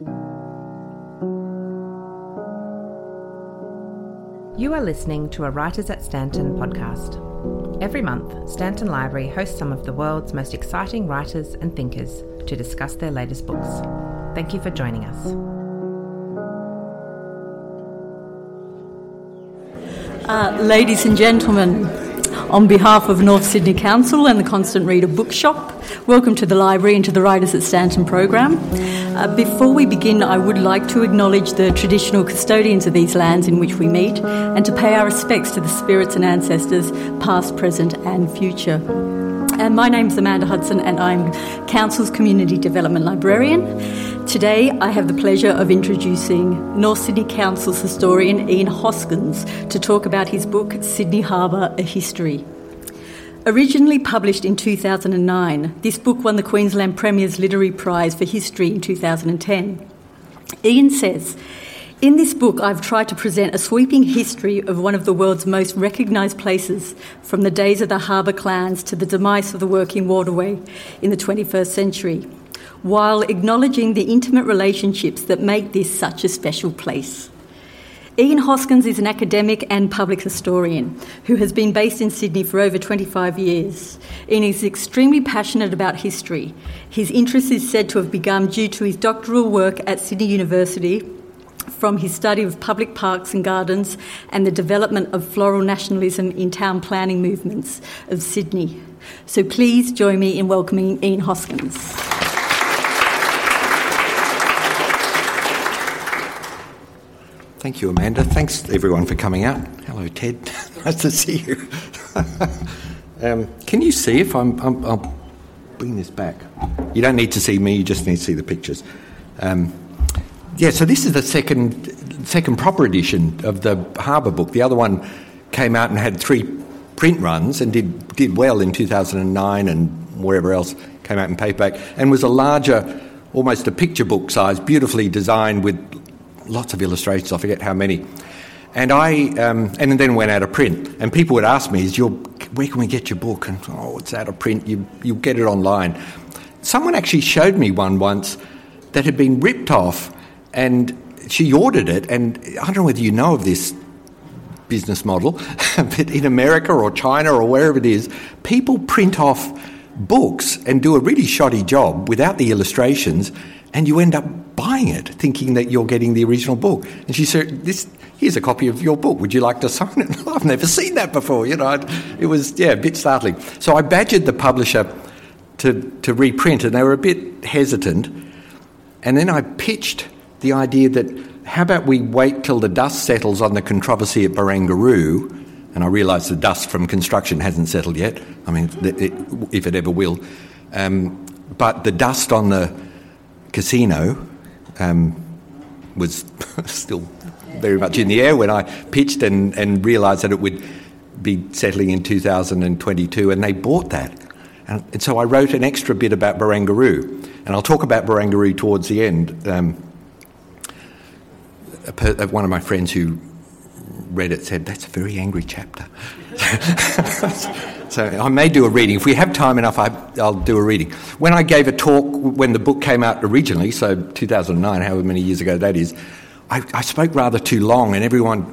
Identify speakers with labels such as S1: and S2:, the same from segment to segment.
S1: You are listening to a Writers at Stanton podcast. Every month, Stanton Library hosts some of the world's most exciting writers and thinkers to discuss their latest books. Thank you for joining us.
S2: Uh, ladies and gentlemen, on behalf of North Sydney Council and the Constant Reader Bookshop, welcome to the library and to the Writers at Stanton program. Uh, before we begin, I would like to acknowledge the traditional custodians of these lands in which we meet and to pay our respects to the spirits and ancestors, past, present, and future. And my name's Amanda Hudson, and I'm Council's Community Development Librarian. Today, I have the pleasure of introducing North Sydney Council's historian Ian Hoskins to talk about his book Sydney Harbour A History. Originally published in 2009, this book won the Queensland Premier's Literary Prize for History in 2010. Ian says, in this book, I've tried to present a sweeping history of one of the world's most recognised places, from the days of the harbour clans to the demise of the working waterway in the 21st century, while acknowledging the intimate relationships that make this such a special place. Ian Hoskins is an academic and public historian who has been based in Sydney for over 25 years. Ian is extremely passionate about history. His interest is said to have begun due to his doctoral work at Sydney University from his study of public parks and gardens and the development of floral nationalism in town planning movements of Sydney. So please join me in welcoming Ian Hoskins.
S3: Thank you, Amanda. Thanks, everyone, for coming out. Hello, Ted. nice to see you. um, can you see if I'm, I'm, I'll bring this back? You don't need to see me, you just need to see the pictures. Um, yeah, so this is the second, second proper edition of the Harbour book. The other one came out and had three print runs and did, did well in 2009 and wherever else came out in paperback and was a larger, almost a picture book size, beautifully designed with lots of illustrations, I forget how many. And I, um, and then went out of print. And people would ask me, "Is your where can we get your book?" And oh, it's out of print. You you'll get it online. Someone actually showed me one once that had been ripped off, and she ordered it. And I don't know whether you know of this business model, but in America or China or wherever it is, people print off books and do a really shoddy job without the illustrations, and you end up buying it, thinking that you're getting the original book. And she said, "This here's a copy of your book. Would you like to sign it?" I've never seen that before. You know, it was yeah, a bit startling. So I badgered the publisher to to reprint, and they were a bit hesitant. And then I pitched the idea that how about we wait till the dust settles on the controversy at Barangaroo. And I realise the dust from construction hasn't settled yet. I mean, it, if it ever will. Um, but the dust on the casino um, was still very much in the air when I pitched and, and realised that it would be settling in 2022, and they bought that. And, and, so I wrote an extra bit about Barangaroo, and I'll talk about Barangaroo towards the end. Um, per, one of my friends who read it said, That's a very angry chapter. so I may do a reading. If we have time enough, I, will do a reading. When I gave a talk when the book came out originally, so 2009, however many years ago that is, I, I spoke rather too long, and everyone,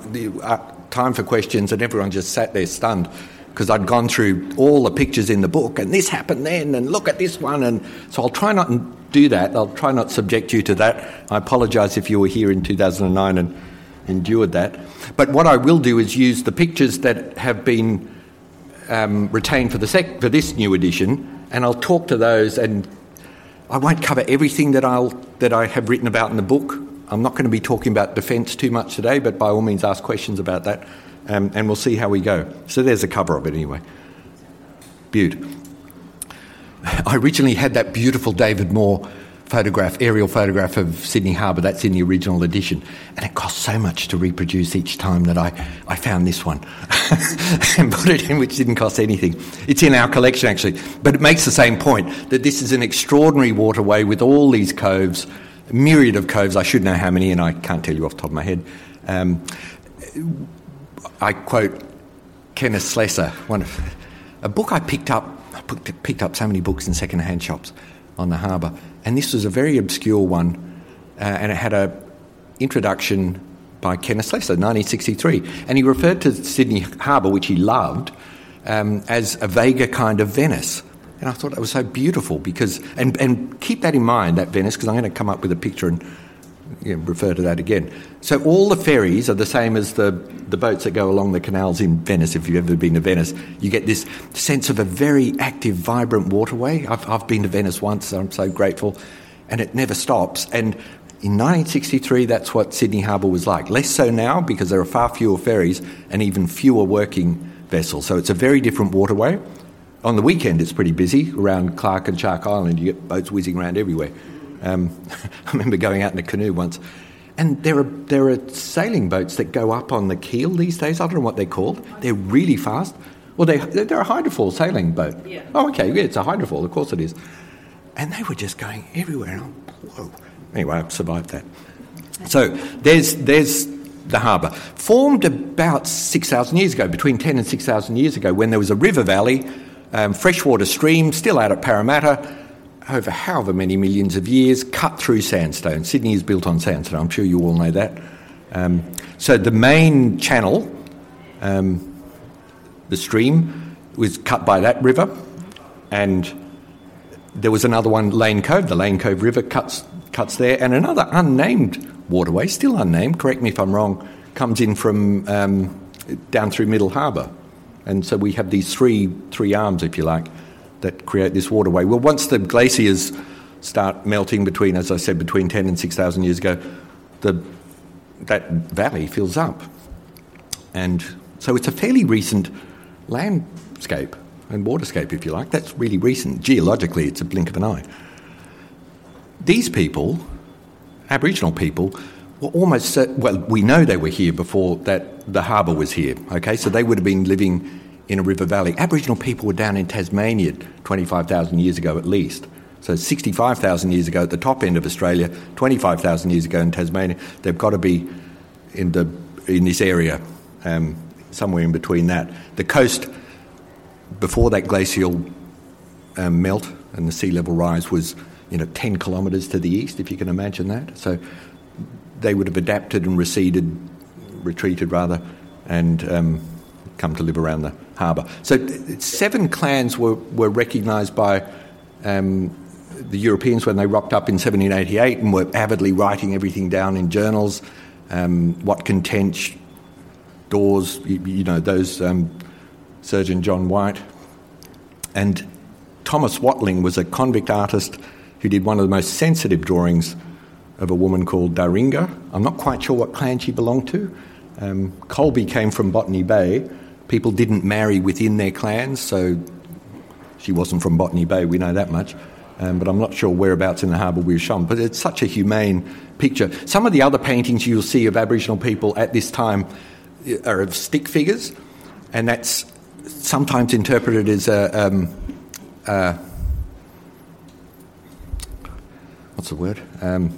S3: uh, time for questions, and everyone just sat there stunned because I'd gone through all the pictures in the book, and this happened then, and look at this one. And so I'll try not to do that. I'll try not subject you to that. I apologise if you were here in 2009 and endured that. But what I will do is use the pictures that have been um, retained for, the sec- for this new edition, and I'll talk to those. And I won't cover everything that, I'll, that I have written about in the book. I'm not going to be talking about defence too much today, but by all means ask questions about that, um, and we'll see how we go. So there's a cover of it anyway. Butte. I originally had that beautiful David Moore photograph, aerial photograph of Sydney Harbour. That's in the original edition. And it cost so much to reproduce each time that I, I found this one and put it in, which didn't cost anything. It's in our collection, actually. But it makes the same point that this is an extraordinary waterway with all these coves, a myriad of coves. I should know how many, and I can't tell you off the top of my head. Um, I quote Kenneth Slessor, one of, a book I picked up. I picked up so many books in second-hand shops on the harbour and this was a very obscure one uh, and it had a introduction by Kenneth Slessor, 1963, and he referred to Sydney Harbour, which he loved, um, as a Vega kind of Venice. And I thought that was so beautiful because, and, and keep that in mind, that Venice, because I'm going to come up with a picture and you know, refer to that again. So all the ferries are the same as the, the boats that go along the canals in Venice. If you've ever been to Venice, you get this sense of a very active, vibrant waterway. I've, I've been to Venice once, so I'm so grateful. And it never stops. And in 1963, that's what Sydney Harbour was like. Less so now because there are far fewer ferries and even fewer working vessels. So it's a very different waterway. On the weekend, it's pretty busy around Clark and Shark Island. You get boats whizzing around everywhere. Um, I remember going out in a canoe once, and there are there are sailing boats that go up on the keel these days. I don't know what they're called. They're really fast. Well, they they're a hydrofoil sailing boat.
S1: Yeah.
S3: Oh, okay. Yeah, it's a hydrofoil. Of course it is. And they were just going everywhere. And I'm, whoa. Anyway, I survived that. So there's there's the harbour, formed about 6,000 years ago, between 10 and 6,000 years ago, when there was a river valley, um, freshwater stream, still out at Parramatta, over however many millions of years, cut through sandstone. Sydney is built on sandstone, I'm sure you all know that. Um, so the main channel, um, the stream, was cut by that river, and there was another one, Lane Cove. The Lane Cove River cuts cuts there, and another unnamed waterway, still unnamed, correct me if I'm wrong, comes in from um, down through Middle Harbour. And so we have these three, three arms, if you like, that create this waterway. Well, once the glaciers start melting between, as I said, between 10 and 6,000 years ago, the, that valley fills up. And so it's a fairly recent landscape and waterscape, if you like. That's really recent. Geologically, it's a blink of an eye. These people Aboriginal people were almost, well, we know they were here before that the harbour was here, okay? So they would have been living in a river valley. Aboriginal people were down in Tasmania 25,000 years ago at least. So 65,000 years ago at the top end of Australia, 25,000 years ago in Tasmania. They've got to be in, the, in this area, um, somewhere in between that. The coast, before that glacial um, melt and the sea level rise, was you know, 10 kilometres to the east, if you can imagine that. So they would have adapted and receded, retreated rather, and um, come to live around the harbour. So seven clans were, were recognised by um, the Europeans when they rocked up in 1788 and were avidly writing everything down in journals. Um, Watkin Tench, Dawes, you, you know, those um, Surgeon John White. And Thomas Watling was a convict artist who did one of the most sensitive drawings of a woman called Daringa. I'm not quite sure what clan she belonged to. Um, Colebee came from Botany Bay. People didn't marry within their clans, so she wasn't from Botany Bay, we know that much. Um, but I'm not sure whereabouts in the harbour we were shown. But it's such a humane picture. Some of the other paintings you'll see of Aboriginal people at this time are of stick figures, and that's sometimes interpreted as a, um, a what's the word? Um,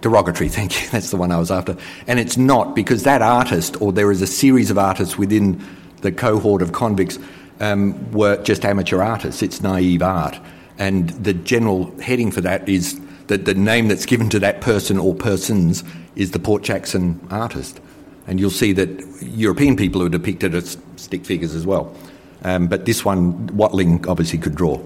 S3: derogatory, thank you. That's the one I was after. And it's not because that artist, or there is a series of artists within the cohort of convicts, um, were just amateur artists. It's naive art. And the general heading for that is that the name that's given to that person or persons is the Port Jackson artist. And you'll see that European people are depicted as stick figures as well. Um, but this one, Watling obviously could draw.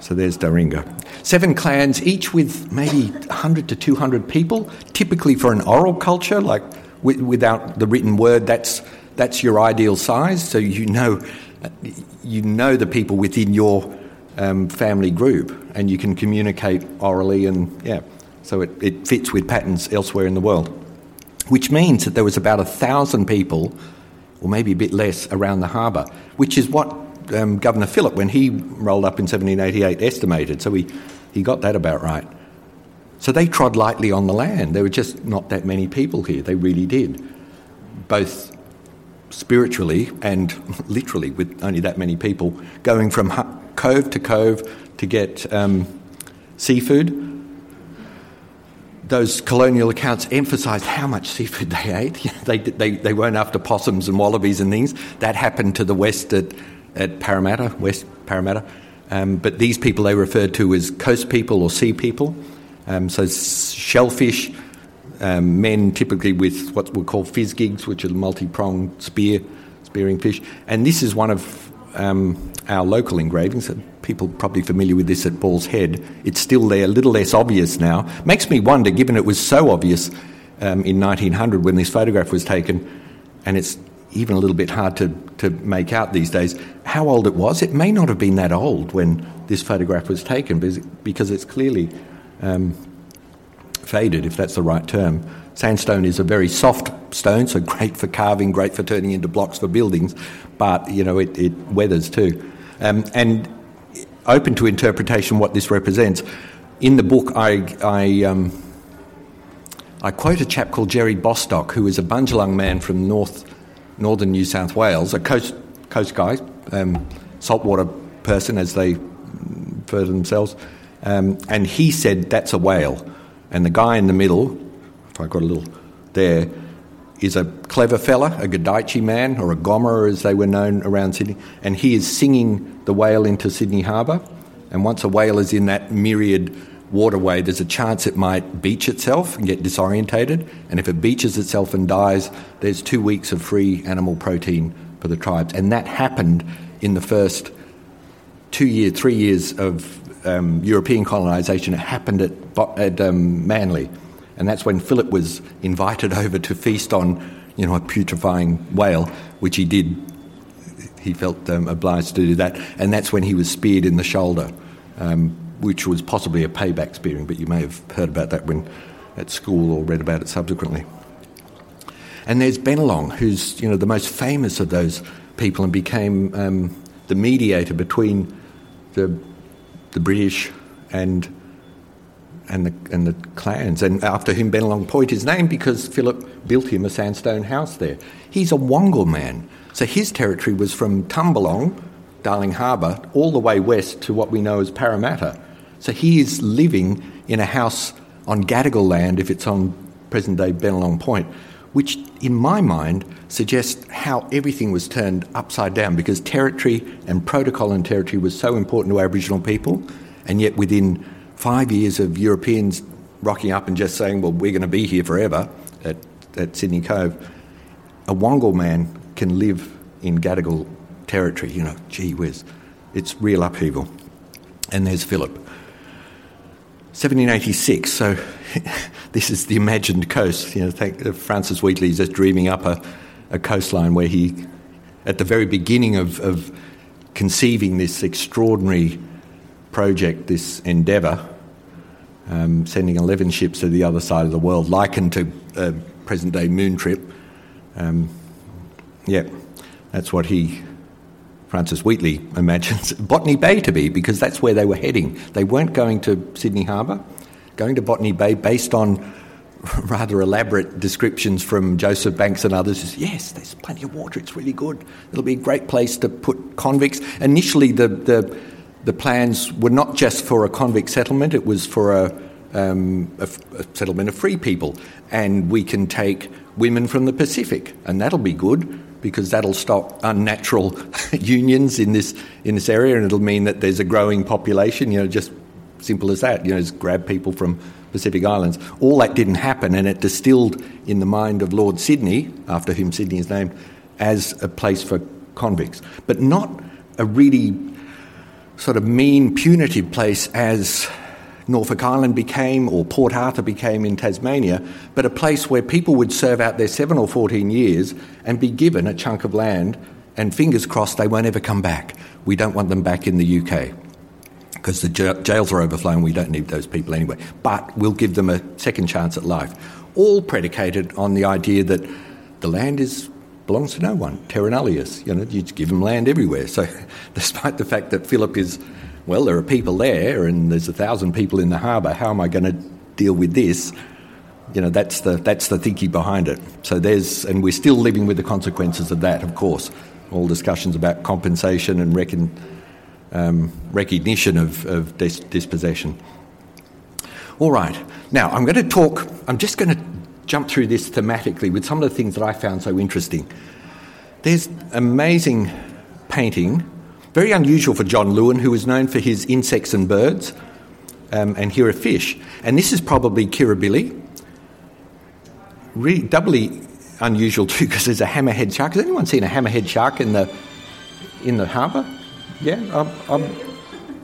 S3: So there's Daringa. Seven clans, each with maybe 100 to 200 people, typically for an oral culture, like without the written word, that's, that's your ideal size. So you know, you know the people within your um, family group and you can communicate orally, and yeah, so it, it fits with patterns elsewhere in the world. Which means that there was about a thousand people, or maybe a bit less, around the harbour, which is what um, Governor Phillip, when he rolled up in 1788, estimated. So he, he got that about right. So they trod lightly on the land. There were just not that many people here. They really did. Both spiritually and literally, with only that many people, going from cove to cove to get um, seafood. Those colonial accounts emphasised how much seafood they ate. they, they, they weren't after possums and wallabies and things. That happened to the west at at Parramatta, West Parramatta. Um, but these people they referred to as coast people or sea people. Um, so shellfish, um, men typically with what we call fizgigs, which are the multi-pronged spear, spearing fish. And this is one of um, our local engravings. People probably familiar with this at Ball's Head. It's still there, a little less obvious now. Makes me wonder, given it was so obvious um, in 1900 when this photograph was taken, and it's even a little bit hard to, to make out these days, how old it was. It may not have been that old when this photograph was taken because it's clearly um, faded, if that's the right term. Sandstone is a very soft stone, so great for carving, great for turning into blocks for buildings, but you know it, it weathers too. Um, and open to interpretation what this represents. In the book, I, I um, I quote a chap called Gerry Bostock, who is a Bundjalung man from north, northern New South Wales, a coast, coast guy, um, saltwater person, as they refer to themselves. Um, and he said, That's a whale. And the guy in the middle, if I got a little there, is a clever fella, a Gadichi man, or a Gomer as they were known around Sydney. And he is singing the whale into Sydney Harbour. And once a whale is in that myriad waterway, there's a chance it might beach itself and get disorientated. And if it beaches itself and dies, there's two weeks of free animal protein for the tribes. And that happened in the first two years, three years of um, European colonisation. It happened at, at um, Manly. And that's when Phillip was invited over to feast on, you know, a putrefying whale, which he did. He felt um, obliged to do that. And that's when he was speared in the shoulder. Um, which was possibly a payback spearing, but you may have heard about that when at school or read about it subsequently. And there's Bennelong, who's you know the most famous of those people and became um, the mediator between the the British and and the and the clans. And after him, Bennelong Point is named because Phillip built him a sandstone house there. He's a Wongal man, so his territory was from Tumbalong, Darling Harbour, all the way west to what we know as Parramatta. So he is living in a house on Gadigal land if it's on present day Bennelong Point, which in my mind suggests how everything was turned upside down because territory and protocol and territory was so important to Aboriginal people, and yet within five years of Europeans rocking up and just saying, well, we're going to be here forever at, at Sydney Cove, a Wongal man can live in Gadigal territory. You know, gee whiz, it's real upheaval. And there's Phillip. 1786, so this is the imagined coast. You know, thank, uh, Francis Wheatley is just dreaming up a, a coastline where he, at the very beginning of, of conceiving this extraordinary project, this endeavour, um, sending 11 ships to the other side of the world, likened to a present day moon trip. Um, yeah, that's what he Francis Wheatley imagines Botany Bay to be, because that's where they were heading. They weren't going to Sydney Harbour, going to Botany Bay based on rather elaborate descriptions from Joseph Banks and others. Yes, there's plenty of water, it's really good. It'll be a great place to put convicts. Initially, the, the, the plans were not just for a convict settlement, it was for a, um, a, a settlement of free people. And we can take women from the Pacific, and that'll be good because that'll stop unnatural unions in this in this area, and it'll mean that there's a growing population. You know, just simple as that. You know, just grab people from Pacific Islands. All that didn't happen, and it distilled in the mind of Lord Sydney, after whom Sydney is named, as a place for convicts, but not a really sort of mean, punitive place as Norfolk Island became, or Port Arthur became in Tasmania, but a place where people would serve out their seven or 14 years and be given a chunk of land, and fingers crossed they won't ever come back. We don't want them back in the UK because the jails are overflowing. We don't need those people anyway. But we'll give them a second chance at life. All predicated on the idea that the land is belongs to no one, terra nullius. You know, you just give them land everywhere. So, despite the fact that Phillip is well, there are people there and there's a thousand people in the harbour. How am I going to deal with this? You know, that's the, that's the thinking behind it. So there's, and we're still living with the consequences of that, of course. All discussions about compensation and recon, um, recognition of, of dis- dispossession. All right, now I'm going to talk, I'm just going to jump through this thematically with some of the things that I found so interesting. There's amazing painting very unusual for John Lewin, who was known for his insects and birds. um, and here are fish. And this is probably Kirribilli. Really, doubly unusual too because there's a hammerhead shark. Has anyone seen a hammerhead shark in the in the harbour? Yeah, um, um,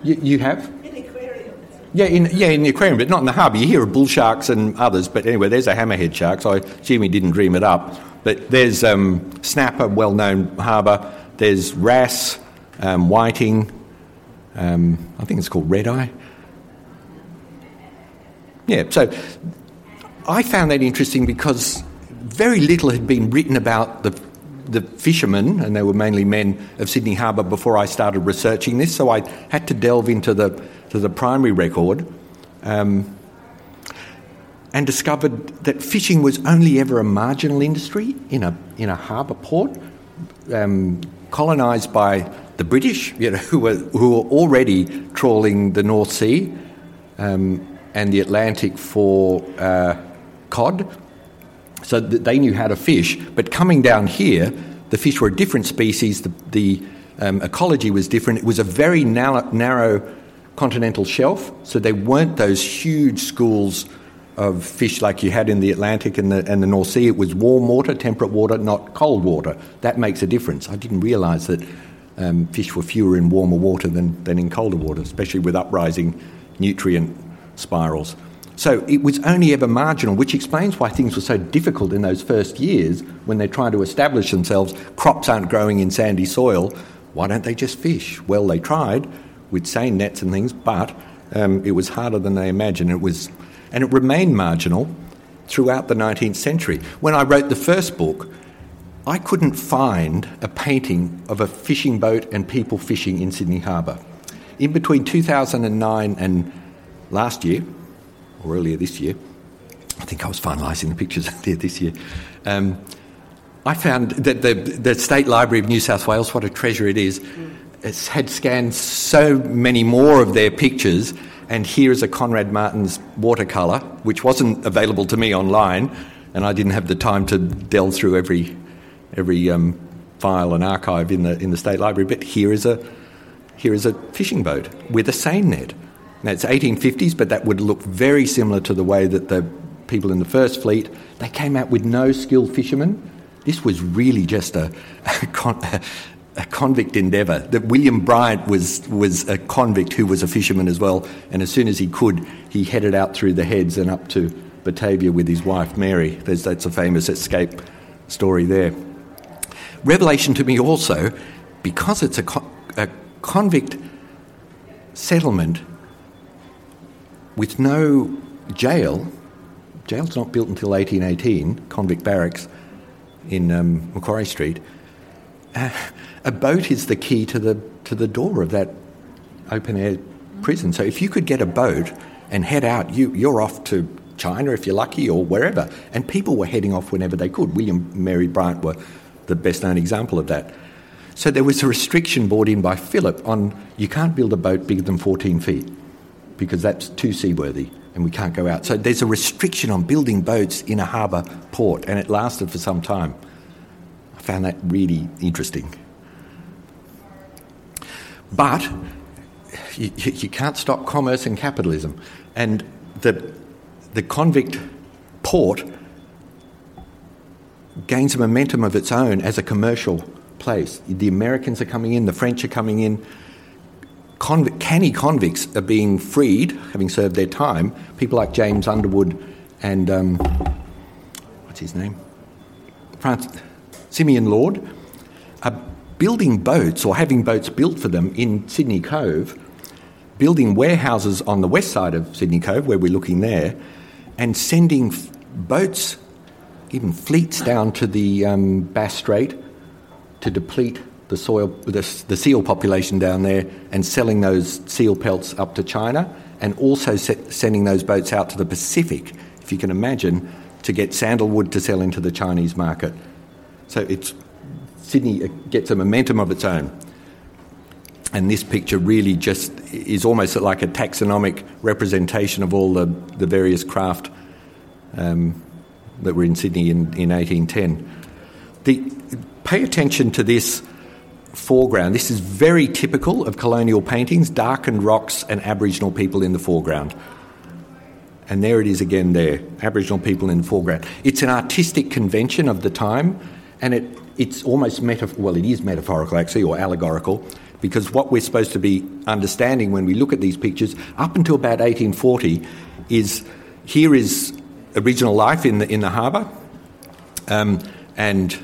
S3: you, you, have. In the aquarium. Yeah, in yeah in the aquarium, but not in the harbour. You hear of bull sharks and others, but anyway, there's a hammerhead shark. So I assume he didn't dream it up. But there's um, snapper, well-known harbour. There's wrasse, um, whiting. Um, I think it's called red eye. Yeah, so I found that interesting because very little had been written about the, the fishermen, and they were mainly men of Sydney Harbour before I started researching this, so I had to delve into the, to the primary record um, and discovered that fishing was only ever a marginal industry in a, in a harbour port, um, colonised by the British, you know, who were, who were already trawling the North Sea um, and the Atlantic for uh, cod so that they knew how to fish. But coming down here, the fish were a different species, the, the um, ecology was different. It was a very narrow, narrow continental shelf, so there weren't those huge schools of fish like you had in the Atlantic and the, and the North Sea. It was warm water, temperate water, not cold water. That makes a difference. I didn't realise that um, fish were fewer in warmer water than, than in colder water, especially with uprising nutrient spirals. So it was only ever marginal, which explains why things were so difficult in those first years when they're trying to establish themselves. Crops aren't growing in sandy soil. Why don't they just fish? Well, they tried with seine nets and things, but um, it was harder than they imagined. It was, and it remained marginal throughout the 19th century. When I wrote the first book, I couldn't find a painting of a fishing boat and people fishing in Sydney Harbour. In between 2009 and last year, or earlier this year. I think I was finalising the pictures earlier this year. Um, I found that the, the State Library of New South Wales, what a treasure it is, had scanned so many more of their pictures. And here is a Conrad Martens watercolour, which wasn't available to me online, and I didn't have the time to delve through every every um, file and archive in the in the State Library. But here is a here is a fishing boat with a seine net. Now, it's 1850s, but that would look very similar to the way that the people in the first fleet, they came out with no skilled fishermen. This was really just a, a, con, a convict endeavour. That William Bryant was, was a convict who was a fisherman as well, and as soon as he could, he headed out through the heads and up to Batavia with his wife Mary. There's, that's a famous escape story there. Revelation to me also, because it's a, a convict settlement, with no jail, jail's not built until 1818, convict barracks in um, Macquarie Street, uh, a boat is the key to the, to the door of that open air prison. So if you could get a boat and head out, you, you're off to China if you're lucky or wherever. And people were heading off whenever they could. William Mary Bryant were the best known example of that. So there was a restriction brought in by Phillip on you can't build a boat bigger than 14 feet because that's too seaworthy and we can't go out. So there's a restriction on building boats in a harbour port, and it lasted for some time. I found that really interesting. But you, you can't stop commerce and capitalism. And the, the convict port gains a momentum of its own as a commercial place. The Americans are coming in, the French are coming in, canny convicts are being freed, having served their time. People like James Underwood and um, what's his name, Francis, Simeon Lord, are building boats or having boats built for them in Sydney Cove, building warehouses on the west side of Sydney Cove, where we're looking there, and sending boats, even fleets, down to the um, Bass Strait to deplete the soil, the, the seal population down there, and selling those seal pelts up to China, and also sending those boats out to the Pacific, if you can imagine, to get sandalwood to sell into the Chinese market. So it's Sydney gets a momentum of its own. And this picture really just is almost like a taxonomic representation of all the, the various craft um, that were in Sydney in, in 1810. The, pay attention to this foreground. This is very typical of colonial paintings darkened rocks and Aboriginal people in the foreground. And there it is again, there Aboriginal people in the foreground. It's an artistic convention of the time, and it, it's almost metaphor. Well, it is metaphorical actually, or allegorical, because what we're supposed to be understanding when we look at these pictures up until about 1840 is here is original life in the in the harbour, um, and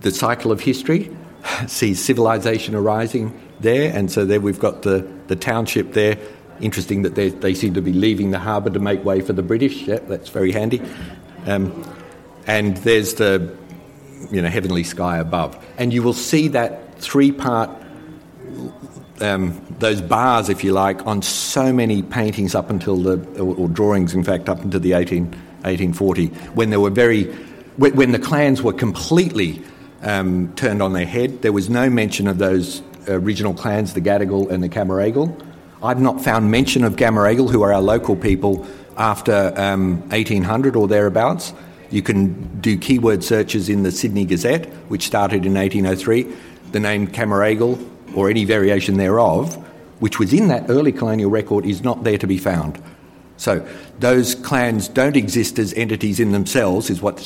S3: the cycle of history sees civilization arising there, and so there we've got the, the township there. Interesting that they seem to be leaving the harbour to make way for the British. Yeah, that's very handy. Um, and there's the you know heavenly sky above, and you will see that three part. Um, those bars, if you like, on so many paintings up until the, or, drawings, in fact, up until the 18, 1840, when there were very, when the clans were completely um, turned on their head. There was no mention of those original clans, the Gadigal and the Cammeraygal. I've not found mention of Cammeraygal, who are our local people, after um, 1800 or thereabouts. You can do keyword searches in the Sydney Gazette, which started in 1803. The name Cammeraygal, or any variation thereof, which was in that early colonial record, is not there to be found. So those clans don't exist as entities in themselves, is what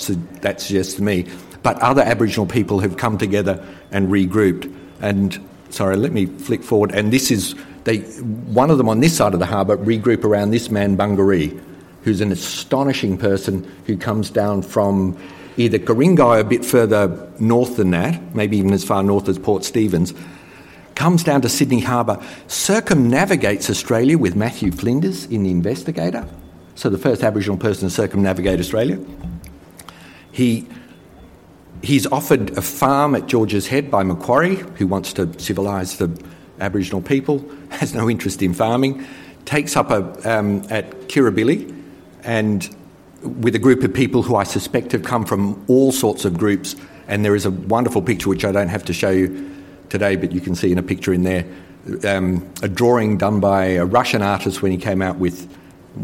S3: that suggests to me but other Aboriginal people have come together and regrouped. And sorry, let me flick forward. And this is they. One of them on this side of the harbour regroup around this man Bungaree, who's an astonishing person who comes down from either Ku-ring-gai a bit further north than that, maybe even as far north as Port Stephens, comes down to Sydney Harbour, circumnavigates Australia with Matthew Flinders in The Investigator. So the first Aboriginal person to circumnavigate Australia. He he's offered a farm at George's Head by Macquarie, who wants to civilise the Aboriginal people, has no interest in farming, takes up a, um, at Kirribilli and with a group of people who I suspect have come from all sorts of groups. And there is a wonderful picture which I don't have to show you today, but you can see in a picture in there um, a drawing done by a Russian artist when he came out with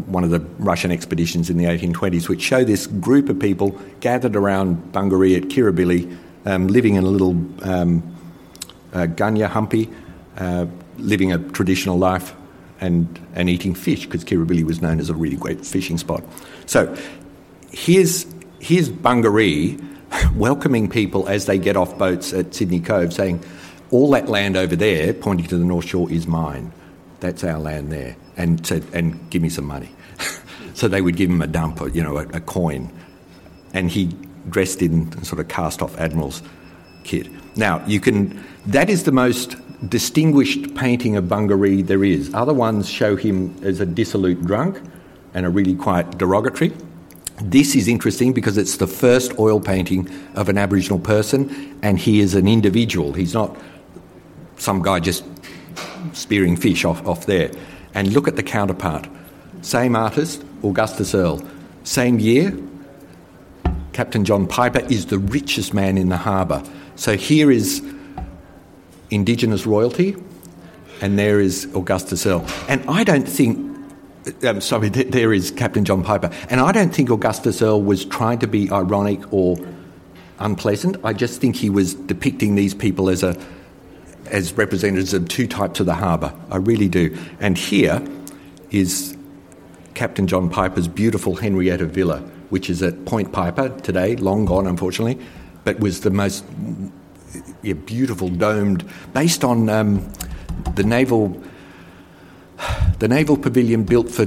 S3: one of the Russian expeditions in the 1820s, which show this group of people gathered around Bungaree at Kirribilli, um, living in a little um, uh, gunya humpy, uh, living a traditional life and, and eating fish, because Kirribilli was known as a really great fishing spot. So here's, here's Bungaree welcoming people as they get off boats at Sydney Cove, saying, All that land over there, pointing to the North Shore, is mine. That's our land there and said, and give me some money. so they would give him a dump, you know, a, a coin. And he dressed in sort of cast off admiral's kit. Now, you can, that is the most distinguished painting of Bungaree there is. Other ones show him as a dissolute drunk and are really quite derogatory. This is interesting because it's the first oil painting of an Aboriginal person, and he is an individual. He's not some guy just spearing fish off, off there and look at the counterpart. Same artist, Augustus Earle. Same year, Captain John Piper is the richest man in the harbour. So here is Indigenous royalty, and there is Augustus Earle. And I don't think um, sorry, there is Captain John Piper. And I don't think Augustus Earle was trying to be ironic or unpleasant. I just think he was depicting these people as a as representatives of two types of the harbour. I really do. And here is Captain John Piper's beautiful Henrietta Villa, which is at Point Piper today, long gone unfortunately, but was the most yeah, beautiful domed, based on um, the naval the naval pavilion built for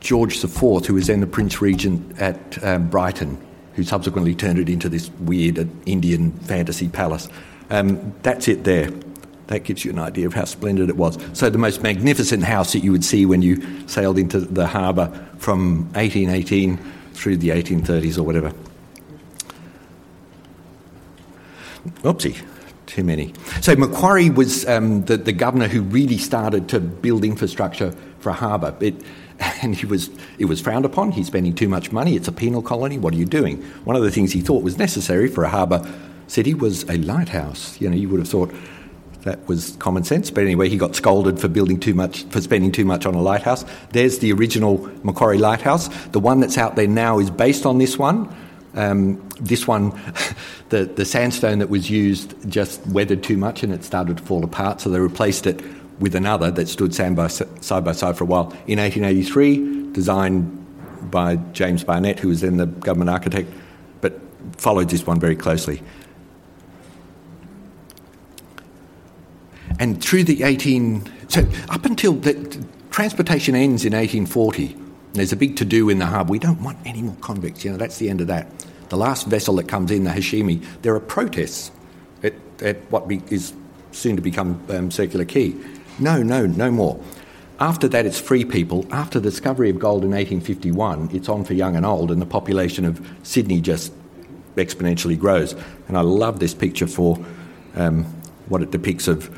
S3: George IV, who was then the Prince Regent at um, Brighton, who subsequently turned it into this weird Indian fantasy palace. Um, that's it there. That gives you an idea of how splendid it was. So, the most magnificent house that you would see when you sailed into the harbour from 1818 through the 1830s or whatever. Oopsie, too many. So, Macquarie was um, the, the governor who really started to build infrastructure for a harbour. It, and he was, it was frowned upon. He's spending too much money. It's a penal colony. What are you doing? One of the things he thought was necessary for a harbour city was a lighthouse. You know, you would have thought that was common sense. But anyway, he got scolded for building too much, for spending too much on a lighthouse. There's the original Macquarie Lighthouse. The one that's out there now is based on this one. Um, this one, the, the sandstone that was used just weathered too much and it started to fall apart, so they replaced it with another that stood by side, by side for a while. In 1883, designed by James Barnett, who was then the government architect, but followed this one very closely. And through the 18, so up until the transportation ends in 1840, there's a big to do in the harbour. We don't want any more convicts, you know, that's the end of that. The last vessel that comes in, the Hashemy, there are protests at, at what be, is soon to become um, Circular Quay. No, no, no more. After that, it's free people. After the discovery of gold in 1851, it's on for young and old, and the population of Sydney just exponentially grows. And I love this picture for um, what it depicts of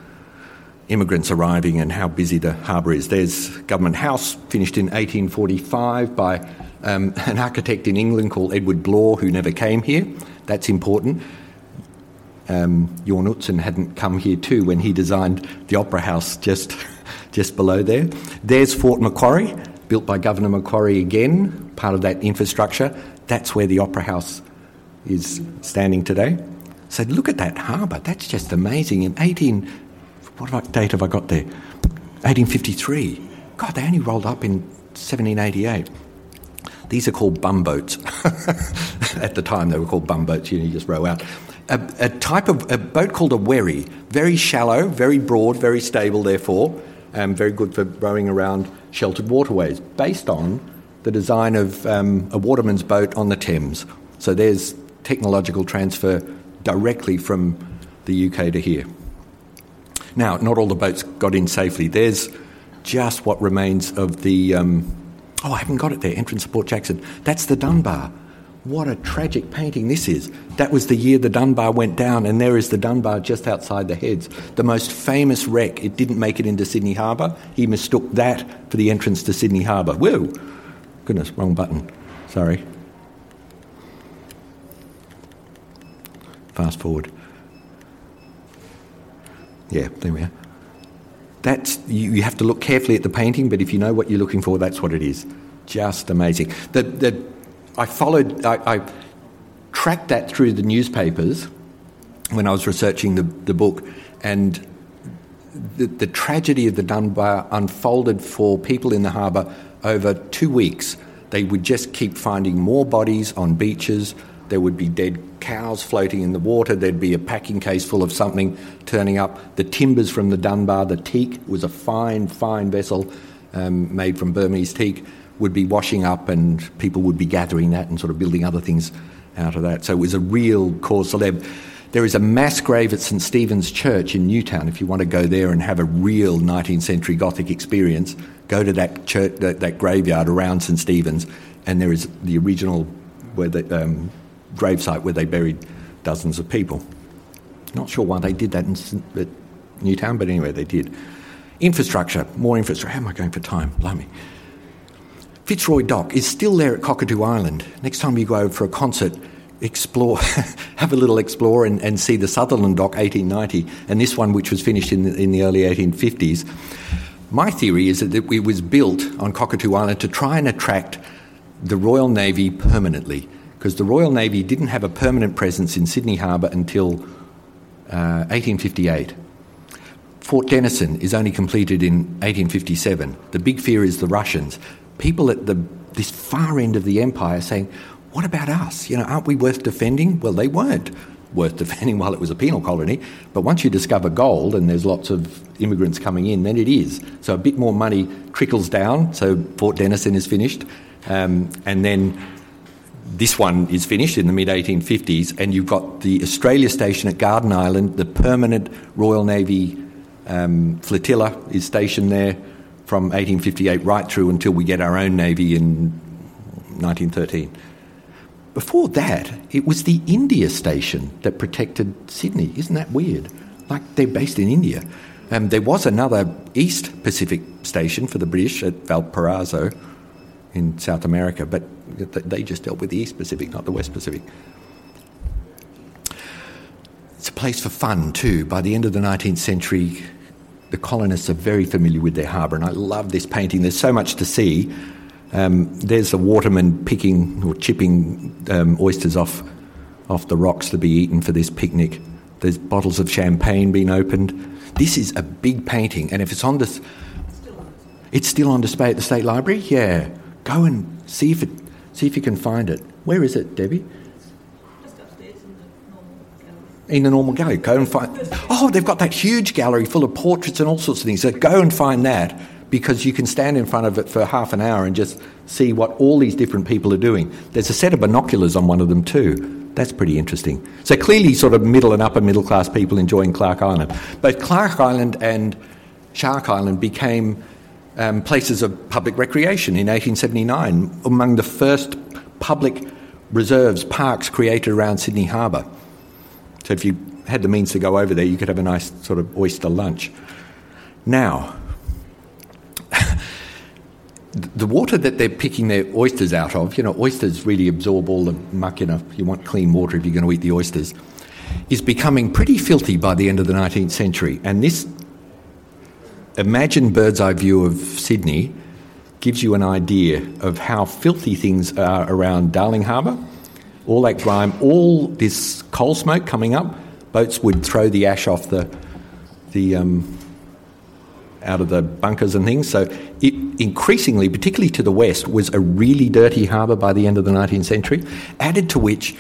S3: immigrants arriving and how busy the harbour is. There's Government House, finished in 1845 by um, an architect in England called Edward Blore, who never came here. That's important. Um, Jorn hadn't come here too when he designed the Opera House just, just below there. There's Fort Macquarie, built by Governor Macquarie again, part of that infrastructure. That's where the Opera House is standing today. So look at that harbour. That's just amazing. In 18, what date have I got there? 1853. God, they only rolled up in 1788. These are called bumboats. At the time, they were called bumboats. You, know, you just row out. A, a, type of a boat called a wherry, very shallow, very broad, very stable, therefore, and very good for rowing around sheltered waterways, based on the design of um, a waterman's boat on the Thames. So there's technological transfer directly from the UK to here. Now, not all the boats got in safely. There's just what remains of the um, Oh, I haven't got it there. Entrance of Port Jackson. That's the Dunbar. What a tragic painting this is. That was the year the Dunbar went down, and there is the Dunbar just outside the heads. The most famous wreck. It didn't make it into Sydney Harbour. He mistook that for the entrance to Sydney Harbour. Whoa! Goodness, wrong button. Sorry. Fast forward. Yeah, there we are that's you, have to look carefully at the painting, but if you know what you're looking for, that's what it is. Just amazing. The, the, I followed, I, I tracked that through the newspapers when I was researching the, the book, and the, the tragedy of the Dunbar unfolded for people in the harbour over two weeks. They would just keep finding more bodies on beaches. There would be dead cows floating in the water. There'd be a packing case full of something turning up. The timbers from the Dunbar, the teak was a fine, fine vessel um, made from Burmese teak, would be washing up, and people would be gathering that and sort of building other things out of that. So it was a real cause celeb. There is a mass grave at St Stephen's Church in Newtown. If you want to go there and have a real 19th century Gothic experience, go to that church, that, that graveyard around St Stephen's, and there is the original where the um, gravesite where they buried dozens of people. Not sure why they did that in Newtown, but anyway, they did. Infrastructure, more infrastructure. How am I going for time? Blimey. Fitzroy Dock is still there at Cockatoo Island. Next time you go over for a concert, explore, have a little explore and, and, see the Sutherland Dock 1890 and this one, which was finished in the, in the early 1850s. My theory is that it was built on Cockatoo Island to try and attract the Royal Navy permanently because the Royal Navy didn't have a permanent presence in Sydney Harbour until uh, 1858. Fort Denison is only completed in 1857. The big fear is the Russians. People at the, this far end of the empire saying, what about us? You know, aren't we worth defending? Well, they weren't worth defending while it was a penal colony. But once you discover gold and there's lots of immigrants coming in, then it is. So a bit more money trickles down. So Fort Denison is finished. Um, and then this one is finished in the mid 1850s, and you've got the Australia Station at Garden Island, the permanent Royal Navy um, flotilla is stationed there from 1858 right through until we get our own Navy in 1913. Before that, it was the India Station that protected Sydney. Isn't that weird? Like they're based in India. Um, there was another East Pacific station for the British at Valparaiso in South America, but they just dealt with the East Pacific, not the West Pacific. It's a place for fun too. By the end of the 19th century, the colonists are very familiar with their harbour, and I love this painting. There's so much to see. Um, there's a waterman picking or chipping um, oysters off off the rocks to be eaten for this picnic. There's bottles of champagne being opened. This is a big painting, and if it's on this, it's still on display at the State Library. Yeah, go and see if it, see if you can find it. Where is it, Debbie? Just upstairs in the normal gallery. Go and find. Oh, they've got that huge gallery full of portraits and all sorts of things. So go and find that because you can stand in front of it for half an hour and just see what all these different people are doing. There's a set of binoculars on one of them too. That's pretty interesting. So clearly, sort of middle and upper middle class people enjoying Clark Island. Both Clark Island and Shark Island became um, places of public recreation in 1879, among the first public reserves, parks created around Sydney Harbour. So if you had the means to go over there, you could have a nice sort of oyster lunch. Now, the water that they're picking their oysters out of, you know, oysters really absorb all the muck a, you want clean water if you're going to eat the oysters, is becoming pretty filthy by the end of the 19th century. And this imagined bird's eye view of Sydney gives you an idea of how filthy things are around Darling Harbour. All that grime, all this coal smoke coming up, boats would throw the ash off the, the um, out of the bunkers and things. So it increasingly, particularly to the west, was a really dirty harbour by the end of the 19th century, added to which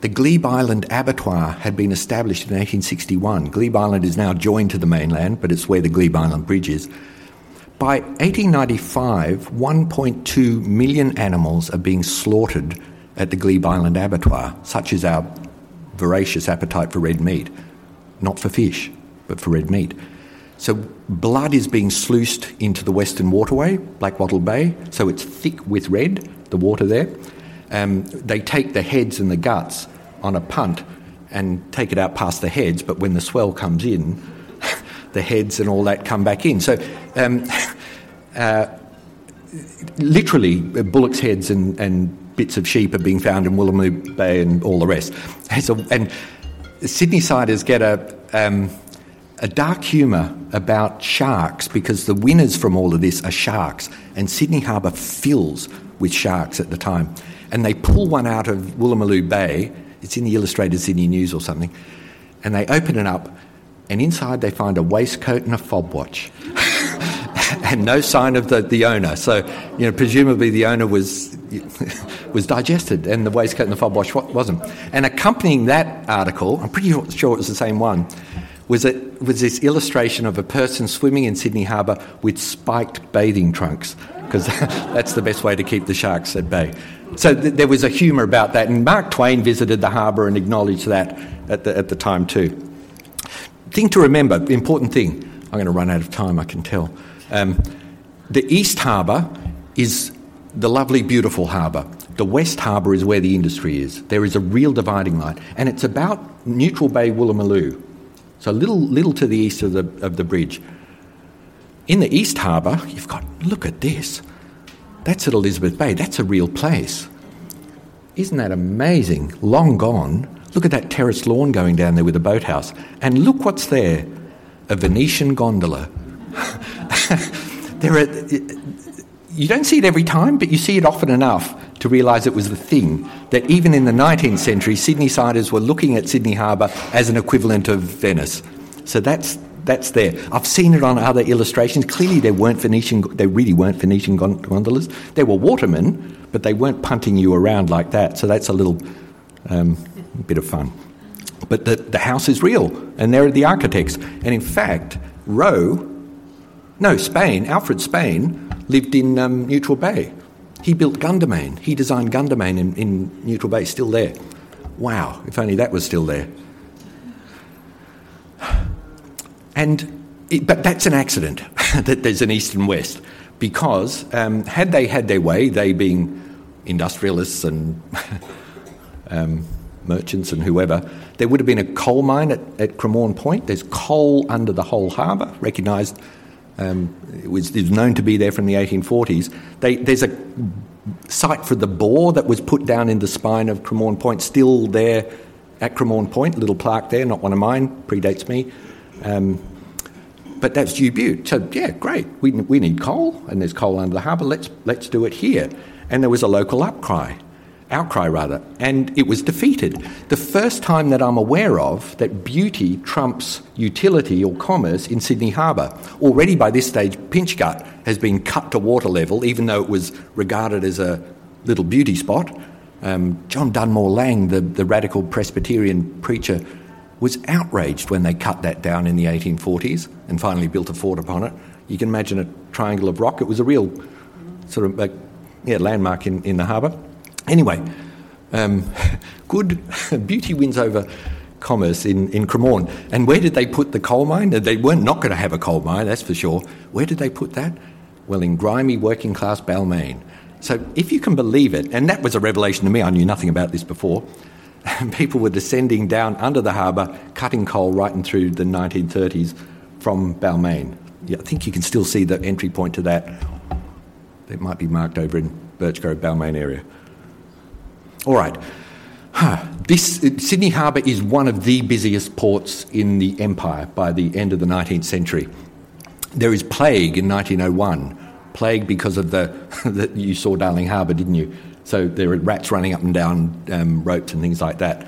S3: the Glebe Island Abattoir had been established in 1861. Glebe Island is now joined to the mainland, but it's where the Glebe Island Bridge is. By 1895, 1.2 million animals are being slaughtered at the Glebe Island Abattoir, such as our voracious appetite for red meat. Not for fish, but for red meat. So blood is being sluiced into the Western Waterway, Blackwattle Bay, so it's thick with red, the water there. Um, they take the heads and the guts on a punt and take it out past the heads, but when the swell comes in, the heads and all that come back in. So, um, uh, literally, bullocks' heads and, and, bits of sheep are being found in Woolloomooloo Bay and all the rest. and Sydney siders get a. Um, a dark humour about sharks because the winners from all of this are sharks, and Sydney Harbour fills with sharks at the time. And they pull one out of Woolloomooloo Bay, it's in the Illustrated Sydney News or something, and they open it up, and inside they find a waistcoat and a fob watch. and no sign of the, the owner. So, you know, presumably the owner was was digested, and the waistcoat and the fob watch wasn't. And accompanying that article, I'm pretty sure it was the same one, was, it, was this illustration of a person swimming in Sydney Harbour with spiked bathing trunks, because that's the best way to keep the sharks at bay. So th- there was a humour about that, and Mark Twain visited the harbour and acknowledged that at the, at the time too. Thing to remember, important thing, I'm going to run out of time, I can tell. Um, the East Harbour is the lovely, beautiful harbour. The West Harbour is where the industry is. There is a real dividing line, and it's about Neutral Bay, Woolloomooloo. So little, little to the east of the, of the bridge. In the East Harbour, you've got, look at this. That's at Elizabeth Bay. That's a real place. Isn't that amazing? Long gone. Look at that terraced lawn going down there with a boathouse. And look what's there a Venetian gondola. there are, you don't see it every time, but you see it often enough to realise it was the thing that even in the 19th century, Sydney siders were looking at Sydney Harbour as an equivalent of Venice. So that's that's there. I've seen it on other illustrations. Clearly, there weren't Venetian. They really weren't Venetian gondolas. They were watermen, but they weren't punting you around like that. So that's a little um, bit of fun. But the, the house is real, and there are the architects. And in fact, Rowe, no, Spain, Alfred Spain, lived in um, Neutral Bay. He built Gundarmayne. He designed Gundarmayne in, in Neutral Bay, still there. Wow, if only that was still there. And it, but that's an accident that there's an east and west, because um, had they had their way, they being industrialists and um, merchants and whoever, there would have been a coal mine at, at Cremorne Point. There's coal under the whole harbour, recognised um, it, was, it was known to be there from the 1840s. They, there's a site for the bore that was put down in the spine of Cremorne Point, still there at Cremorne Point, little plaque there, not one of mine, predates me. Um, but that's Dew Butte. So, yeah, great. We, we need coal, and there's coal under the harbour. Let's, let's do it here. And there was a local outcry. outcry rather, and it was defeated. The first time that I'm aware of that beauty trumps utility or commerce in Sydney Harbour. Already by this stage, Pinchgut has been cut to water level, even though it was regarded as a little beauty spot. Um, John Dunmore Lang, the, the radical Presbyterian preacher, was outraged when they cut that down in the 1840s and finally built a fort upon it. You can imagine a triangle of rock. It was a real sort of yeah, landmark in, in the harbour. Anyway, um, good beauty wins over commerce in, in Cremorne. And where did they put the coal mine? They weren't not going to have a coal mine, that's for sure. Where did they put that? Well, in grimy working class Balmain. So if you can believe it, and that was a revelation to me, I knew nothing about this before. People were descending down under the harbour, cutting coal right in through the 1930s from Balmain. Yeah, I think you can still see the entry point to that. It might be marked over in Birch Grove, Balmain area. All right. This, Sydney Harbour is one of the busiest ports in the empire by the end of the 19th century. There is plague in 1901. Plague because of the, that you saw Darling Harbour, didn't you? So there are rats running up and down um, ropes and things like that.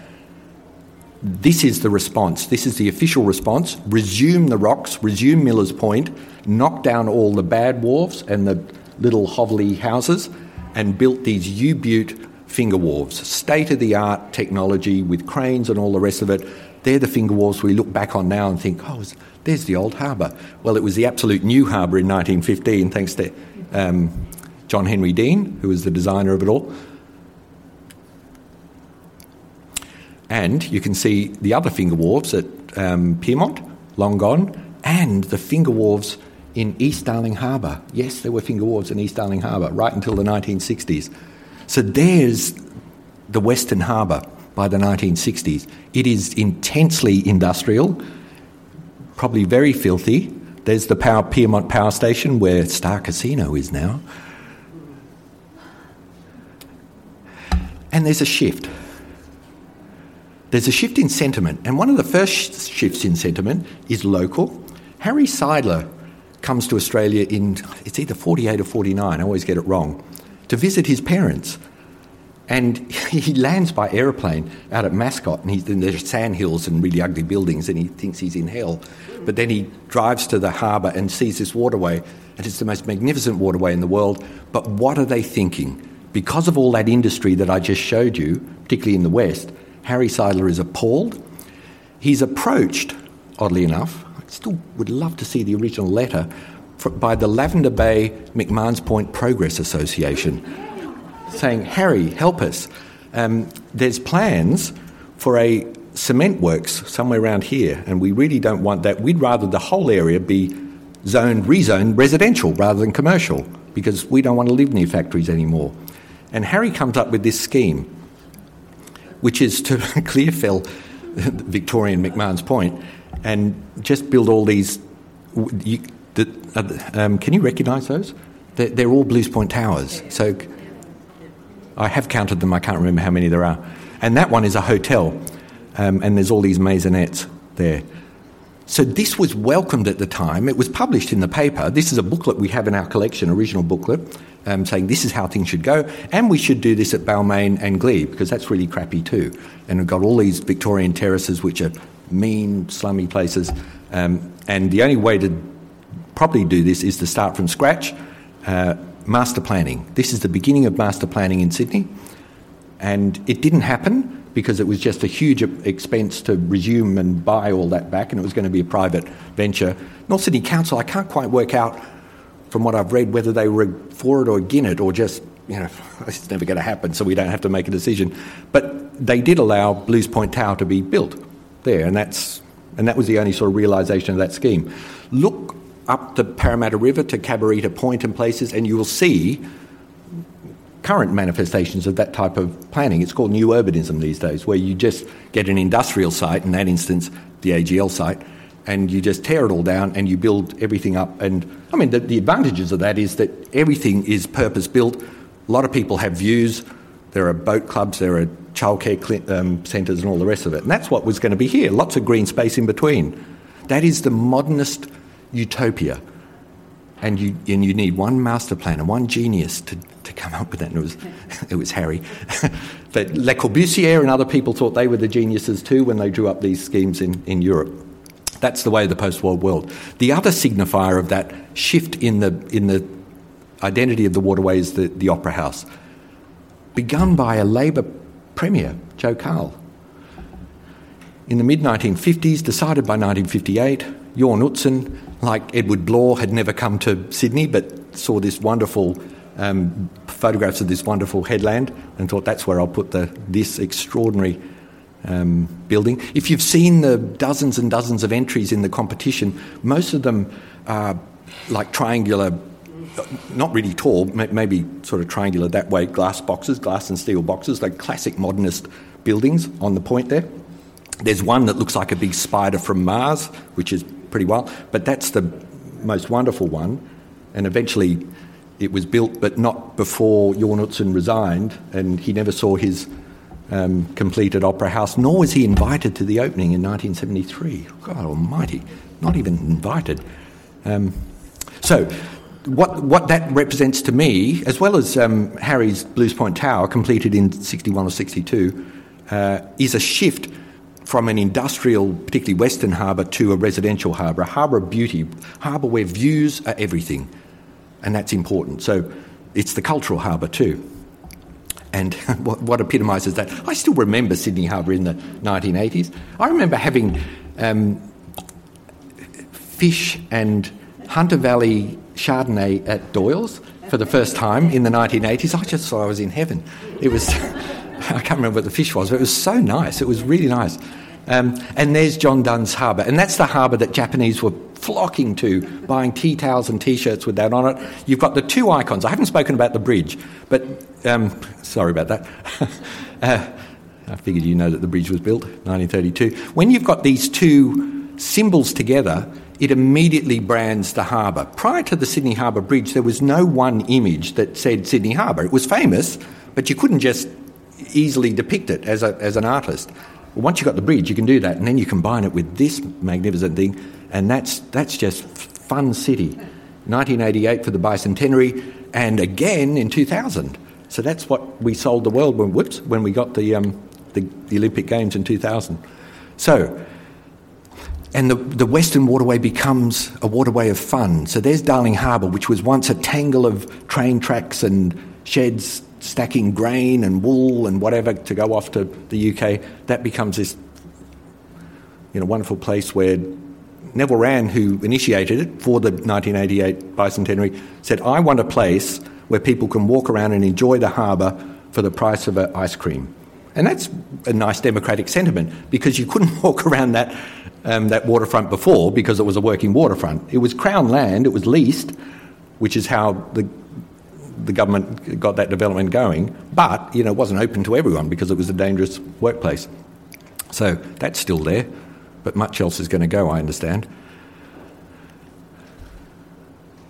S3: This is the response. This is the official response. Resume the rocks, resume Miller's Point, knock down all the bad wharves and the little hovely houses, and built these U Butte finger wharves, state of the art technology with cranes and all the rest of it. They're the finger wharves we look back on now and think, oh, there's the old harbour. Well, it was the absolute new harbour in 1915, thanks to um, John Henry Dean, who was the designer of it all. And you can see the other finger wharves at um, Pyrmont, long gone, and the finger wharves in East Darling Harbour. Yes, there were finger wharves in East Darling Harbour right until the 1960s. So there's the Western Harbour by the 1960s. It is intensely industrial, probably very filthy. There's the power, Pyrmont Power Station where Star Casino is now. And there's a shift. There's a shift in sentiment, and one of the first shifts in sentiment is local. Harry Seidler comes to Australia in, it's either 48 or 49, I always get it wrong to visit his parents. And he lands by aeroplane out at Mascot, and he's in the sandhills and really ugly buildings, and he thinks he's in hell. But then he drives to the harbour and sees this waterway, and it's the most magnificent waterway in the world. But what are they thinking? Because of all that industry that I just showed you, particularly in the West, Harry Seidler is appalled. He's approached, oddly enough, I still would love to see the original letter, by the Lavender Bay McMahon's Point Progress Association, saying, Harry, help us. Um, there's plans for a cement works somewhere around here, and we really don't want that. We'd rather the whole area be zoned, rezoned residential rather than commercial, because we don't want to live near factories anymore. And Harry comes up with this scheme, which is to clear fell Victorian McMahon's Point and just build all these. You, the, uh, um, can you recognise those? They're, they're, all Blues Point towers. So I have counted them. I can't remember how many there are. And that one is a hotel, um, and there's all these maisonettes there. So this was welcomed at the time. It was published in the paper. This is a booklet we have in our collection, original booklet, um, saying this is how things should go, and we should do this at Balmain and Glebe because that's really crappy too. And we've got all these Victorian terraces which are mean, slummy places, um, and the only way to properly do this is to start from scratch. Uh, master planning. This is the beginning of master planning in Sydney, and it didn't happen because it was just a huge expense to resume and buy all that back, and it was going to be a private venture. North Sydney Council, I can't quite work out from what I've read whether they were for it or against it, or just you know it's never going to happen, so we don't have to make a decision. But they did allow Blues Point Tower to be built there, and that's and that was the only sort of realisation of that scheme. Look up the Parramatta River to Cabarita Point and places, and you will see current manifestations of that type of planning. It's called new urbanism these days, where you just get an industrial site, in that instance, the AGL site, and you just tear it all down and you build everything up. And I mean, the, the advantages of that is that everything is purpose built. A lot of people have views. There are boat clubs, there are childcare cl- um, centres, and all the rest of it. And that's what was going to be here lots of green space in between. That is the modernist utopia. and you, and you need one master plan and one genius to, to come up with that. And it was, it was Harry. but Le Corbusier and other people thought they were the geniuses too when they drew up these schemes in, in Europe. That's the way of the post war world. The other signifier of that shift in the, in the identity of the waterway is the, the Opera House, begun by a Labor Premier, Joe Cahill. In the mid 1950s, decided by 1958, Jorn Utzon, like Edward Blore, had never come to Sydney but saw this wonderful um, photographs of this wonderful headland and thought that's where I'll put the, this extraordinary um, building. If you've seen the dozens and dozens of entries in the competition, most of them are like triangular, not really tall, maybe sort of triangular that way, glass boxes, glass and steel boxes, like classic modernist buildings on the point there. There's one that looks like a big spider from Mars, which is pretty wild, but that's the most wonderful one. And eventually it was built, but not before Jorn Utzon resigned, and he never saw his um, completed Opera House, nor was he invited to the opening in 1973. God almighty, not even invited. Um, so, what, what that represents to me, as well as um, Harry's Blues Point Tower, completed in 61 or 62, uh, is a shift from an industrial, particularly Western harbour, to a residential harbour, a harbour of beauty, harbour where views are everything, and that's important. So it's the cultural harbour too. And what, what epitomises that? I still remember Sydney Harbour in the 1980s. I remember having um, fish and Hunter Valley Chardonnay at Doyle's for the first time in the 1980s. I just thought I was in heaven. It was, I can't remember what the fish was, but it was so nice. It was really nice. Um, and there's Ken Done's Harbour. And that's the harbour that Japanese were flocking to, buying tea towels and t shirts with that on it. You've got the two icons. I haven't spoken about the bridge, but um, sorry about that. uh, I figured you know that the bridge was built 1932. When you've got these two symbols together, it immediately brands the harbour. Prior to the Sydney Harbour Bridge, there was no one image that said Sydney Harbour. It was famous, but you couldn't just easily depict it as, a, as an artist. Once you've got the bridge, you can do that, and then you combine it with this magnificent thing, and that's, that's just fun city. 1988 for the bicentenary, and again in 2000. So that's what we sold the world when, whoops, when we got the, um, the, the Olympic Games in 2000. So, and the, the Western Waterway becomes a waterway of fun. So there's Darling Harbour, which was once a tangle of train tracks and sheds stacking grain and wool and whatever to go off to the UK, that becomes this you know, wonderful place where Neville Wran, who initiated it for the 1988 bicentenary, said, I want a place where people can walk around and enjoy the harbour for the price of an ice cream. And that's a nice democratic sentiment because you couldn't walk around that, um, that waterfront before because it was a working waterfront. It was Crown land, it was leased, which is how the the government got that development going, but you know, it wasn't open to everyone because it was a dangerous workplace. So that's still there, but much else is going to go, I understand.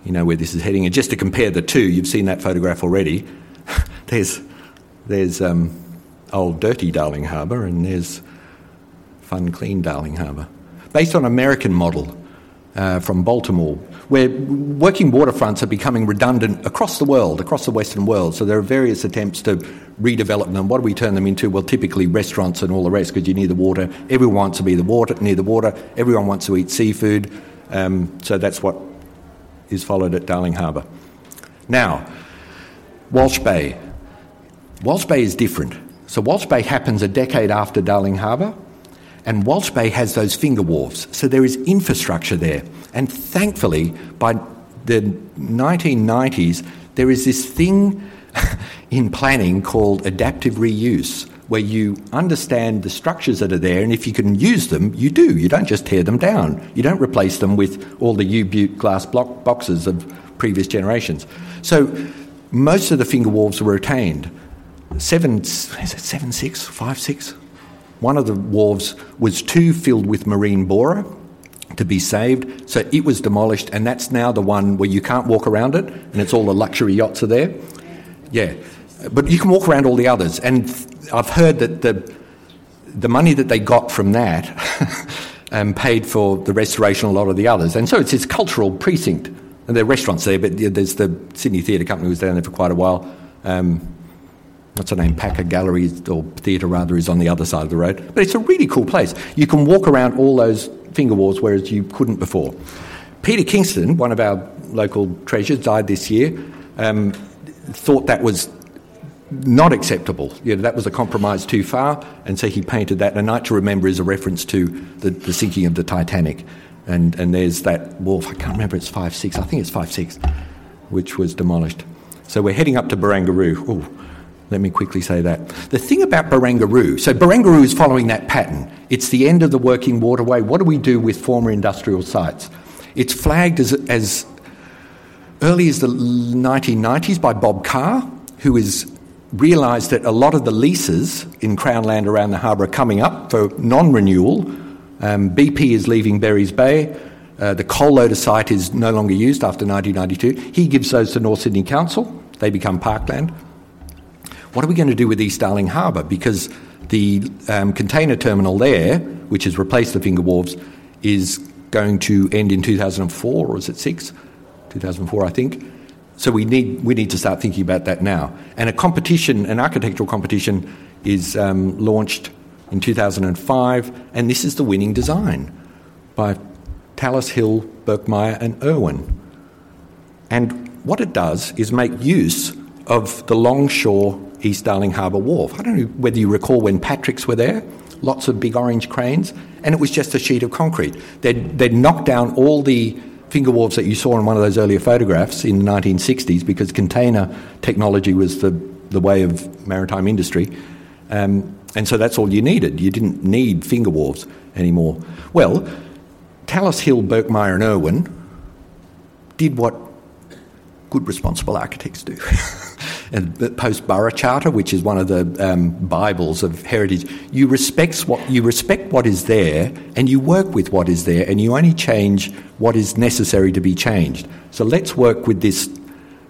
S3: You know where this is heading. And just to compare the two, you've seen that photograph already. there's there's um, old dirty Darling Harbour, and there's fun, clean Darling Harbour. Based on American model uh, from Baltimore, where working waterfronts are becoming redundant across the world, across the Western world. So there are various attempts to redevelop them. What do we turn them into? Well, typically restaurants and all the rest, because you're near the water. Everyone wants to be the water near the water. Everyone wants to eat seafood. Um, so that's what is followed at Darling Harbour. Now, Walsh Bay. Walsh Bay is different. So Walsh Bay happens a decade after Darling Harbour. And Walsh Bay has those finger wharves, so there is infrastructure there. And thankfully, by the 1990s, there is this thing in planning called adaptive reuse, where you understand the structures that are there, and if you can use them, you do. You don't just tear them down. You don't replace them with all the U-Butte glass block boxes of previous generations. So most of the finger wharves were retained. Seven, is it seven six, five six? One of the wharves was too filled with marine borer to be saved, so it was demolished, and that's now the one where you can't walk around it, and it's all the luxury yachts are there. Yeah, but you can walk around all the others, and I've heard that the the money that they got from that um, paid for the restoration of a lot of the others, and so it's this cultural precinct And there are restaurants there, but there's the Sydney Theatre Company was down there for quite a while. Um, what's the name? Packer Gallery, or theatre rather, is on the other side of the road. But it's a really cool place. You can walk around all those finger walls, whereas you couldn't before. Peter Kingston, one of our local treasures, died this year. Um, thought that was not acceptable. You know, that was a compromise too far, and so he painted that. A Night to Remember is a reference to the, the sinking of the Titanic. And, and there's that wharf, I can't remember, it's 5 6, I think it's 5 6, which was demolished. So we're heading up to Barangaroo. Oh, let me quickly say that. The thing about Barangaroo, so Barangaroo is following that pattern. It's the end of the working waterway. What do we do with former industrial sites? It's flagged as, as early as the 1990s by Bob Carr, who has realised that a lot of the leases in Crown land around the harbour are coming up for non renewal. Um, BP is leaving Berrys Bay. Uh, the coal loader site is no longer used after 1992. He gives those to North Sydney Council. They become parkland. What are we going to do with East Darling Harbour? Because the um, container terminal there, which has replaced the finger wharves, is going to end in 2004, or is it six? 2004, I think. So we need, we need to start thinking about that now. And a competition, an architectural competition, is um, launched in 2005, and this is the winning design by Thalis Hill, Berkemeier, and Irwin. And what it does is make use of the longshore East Darling Harbour Wharf. I don't know whether you recall when Patrick's were there, lots of big orange cranes, and it was just a sheet of concrete. They'd, they'd knocked down all the finger wharves that you saw in one of those earlier photographs in the 1960s because container technology was the, the way of maritime industry. Um, and so that's all you needed. You didn't need finger wharves anymore. Well, Thalis Hill, Berkemeier, and Irwin did what good responsible architects do. post Burra charter, which is one of the um, bibles of heritage, you respect what you respect what is there, and you work with what is there, and you only change what is necessary to be changed. So let's work with this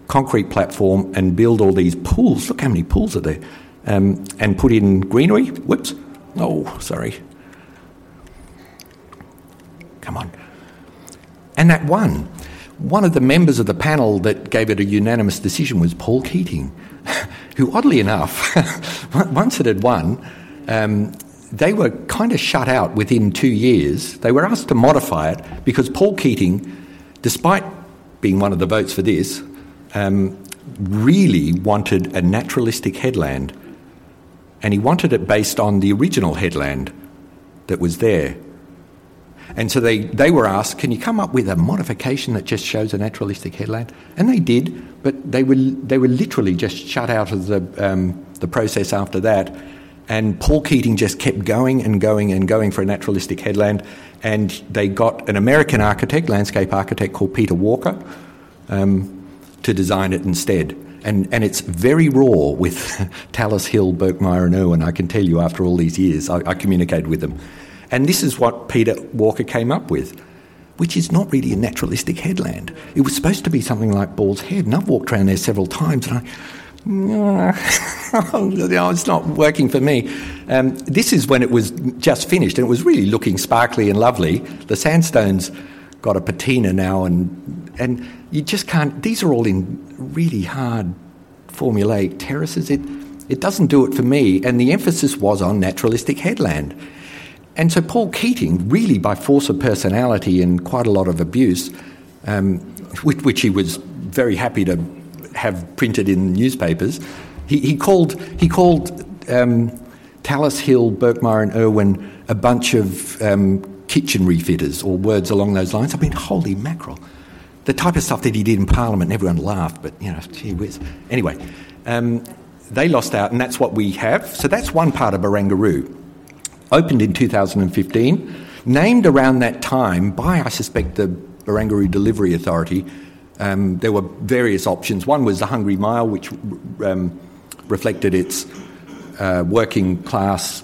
S3: concrete platform and build all these pools. Look how many pools are there, um, and put in greenery. Whoops! Oh, sorry. Come on. And that one one of the members of the panel that gave it a unanimous decision was Paul Keating, who, oddly enough, once it had won, um, they were kind of shut out within two years. They were asked to modify it because Paul Keating, despite being one of the votes for this, um, really wanted a naturalistic headland. And he wanted it based on the original headland that was there. And so they, they were asked, can you come up with a modification that just shows a naturalistic headland? And they did, but they were, they were literally just shut out of the, um, the process after that. And Paul Keating just kept going and going and going for a naturalistic headland. And they got an American architect, landscape architect called Peter Walker, um, to design it instead. And, and it's very raw with Thalis Hill, Berkemeier, and Irwin, I can tell you after all these years. I, I communicated with them. And this is what Peter Walker came up with, which is not really a naturalistic headland. It was supposed to be something like Ball's Head, and I've walked around there several times, and I. no, it's not working for me. Um, this is when it was just finished, and it was really looking sparkly and lovely. The sandstone's got a patina now, and and you just can't. These are all in really hard formulaic terraces. It it doesn't do it for me, and the emphasis was on naturalistic headland. And so Paul Keating, really by force of personality and quite a lot of abuse, um, which, which, he was very happy to have printed in the newspapers, he, he called, he called um, Thalis Hill, Berkemeier, and Irwin a bunch of um, kitchen refitters or words along those lines. I mean, holy mackerel. The type of stuff that he did in Parliament, everyone laughed, but you know, gee whiz. Anyway, um, they lost out, and that's what we have. So that's one part of Barangaroo opened in 2015, named around that time by, I suspect, the Barangaroo Delivery Authority. Um, there were various options. One was the Hungry Mile, which um, reflected its uh, working class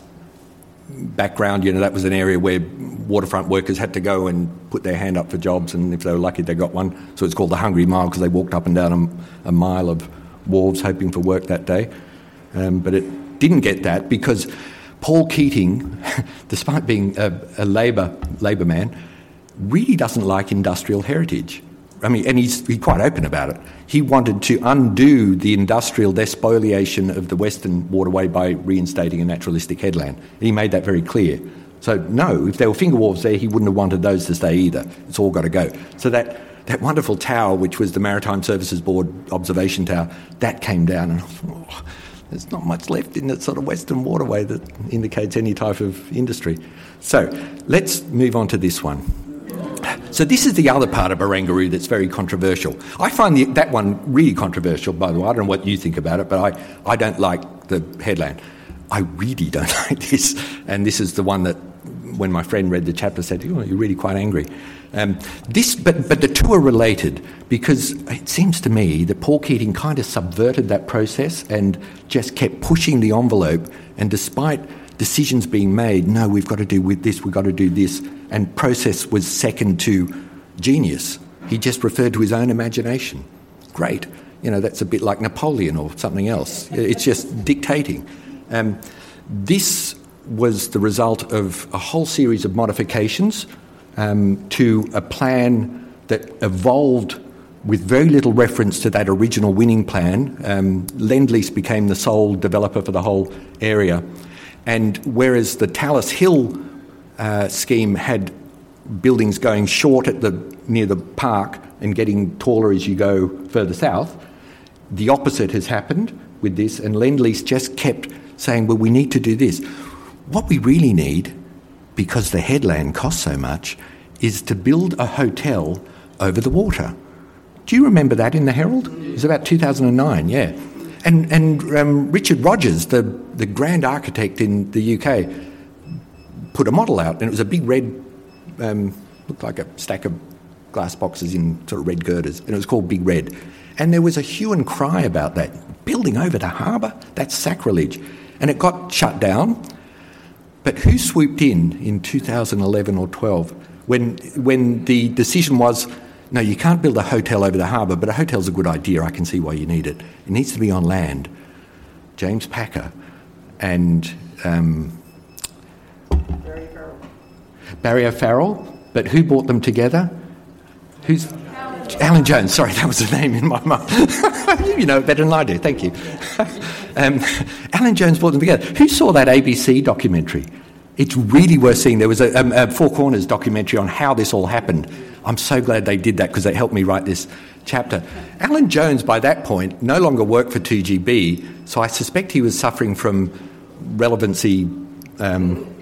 S3: background. You know, that was an area where waterfront workers had to go and put their hand up for jobs, and if they were lucky, they got one. So it's called the Hungry Mile because they walked up and down a, a, mile of wharves hoping for work that day. Um, but it didn't get that because Paul Keating, despite being a, a Labor, Labor man, really doesn't like industrial heritage. I mean, and he's, he's quite open about it. He wanted to undo the industrial despoliation of the Western Waterway by reinstating a naturalistic headland. And he made that very clear. So, no, if there were finger wharves there, he wouldn't have wanted those to stay either. It's all got to go. So, that, that wonderful tower, which was the Maritime Services Board observation tower, that came down. And oh, there's not much left in that sort of Western Waterway that indicates any type of industry. So, let's move on to this one. So this is the other part of Barangaroo that's very controversial. I find the, that one really controversial, by the way. I don't know what you think about it, but I, I don't like the headland. I really don't like this. And this is the one that, when my friend read the chapter, said, oh, you're really quite angry. Um, this, but, but the two are related because it seems to me that Paul Keating kind of subverted that process and just kept pushing the envelope. And despite decisions being made, no, we've got to do with this, we've got to do this, and process was second to genius. He just referred to his own imagination. Great. You know, that's a bit like Napoleon or something else. It's just dictating. Um, this was the result of a whole series of modifications um, to a plan that evolved with very little reference to that original winning plan. Um, Lendlease became the sole developer for the whole area. And whereas the Thalis Hill uh, scheme had buildings going short at the, near the park and getting taller as you go further south, the opposite has happened with this, and Lendlease just kept saying, well, we need to do this. What we really need, because the headland costs so much, is to build a hotel over the water. Do you remember that in the Herald? It was about 2009, yeah. And, and um, Richard Rogers, the, the grand architect in the UK, put a model out, and it was a big red, um, looked like a stack of glass boxes in sort of red girders, and it was called Big Red. And there was a hue and cry about that. Building over the harbour? That's sacrilege. And it got shut down. But who swooped in in 2011 or 12 when, when the decision was no, you can't build a hotel over the harbour, but a hotel's a good idea. I can see why you need it. It needs to be on land. James Packer and um, Barry Farrell. Barry O'Farrell, but who brought them together? Who's Alan, Jones? Sorry, that was the name in my mind. you know better than I do. Thank you. um, Alan Jones brought them together. Who saw that ABC documentary? It's really worth seeing. There was a, um, a Four Corners documentary on how this all happened. I'm so glad they did that because they helped me write this chapter. Alan Jones, by that point, no longer worked for 2GB, so I suspect he was suffering from relevancy. Um,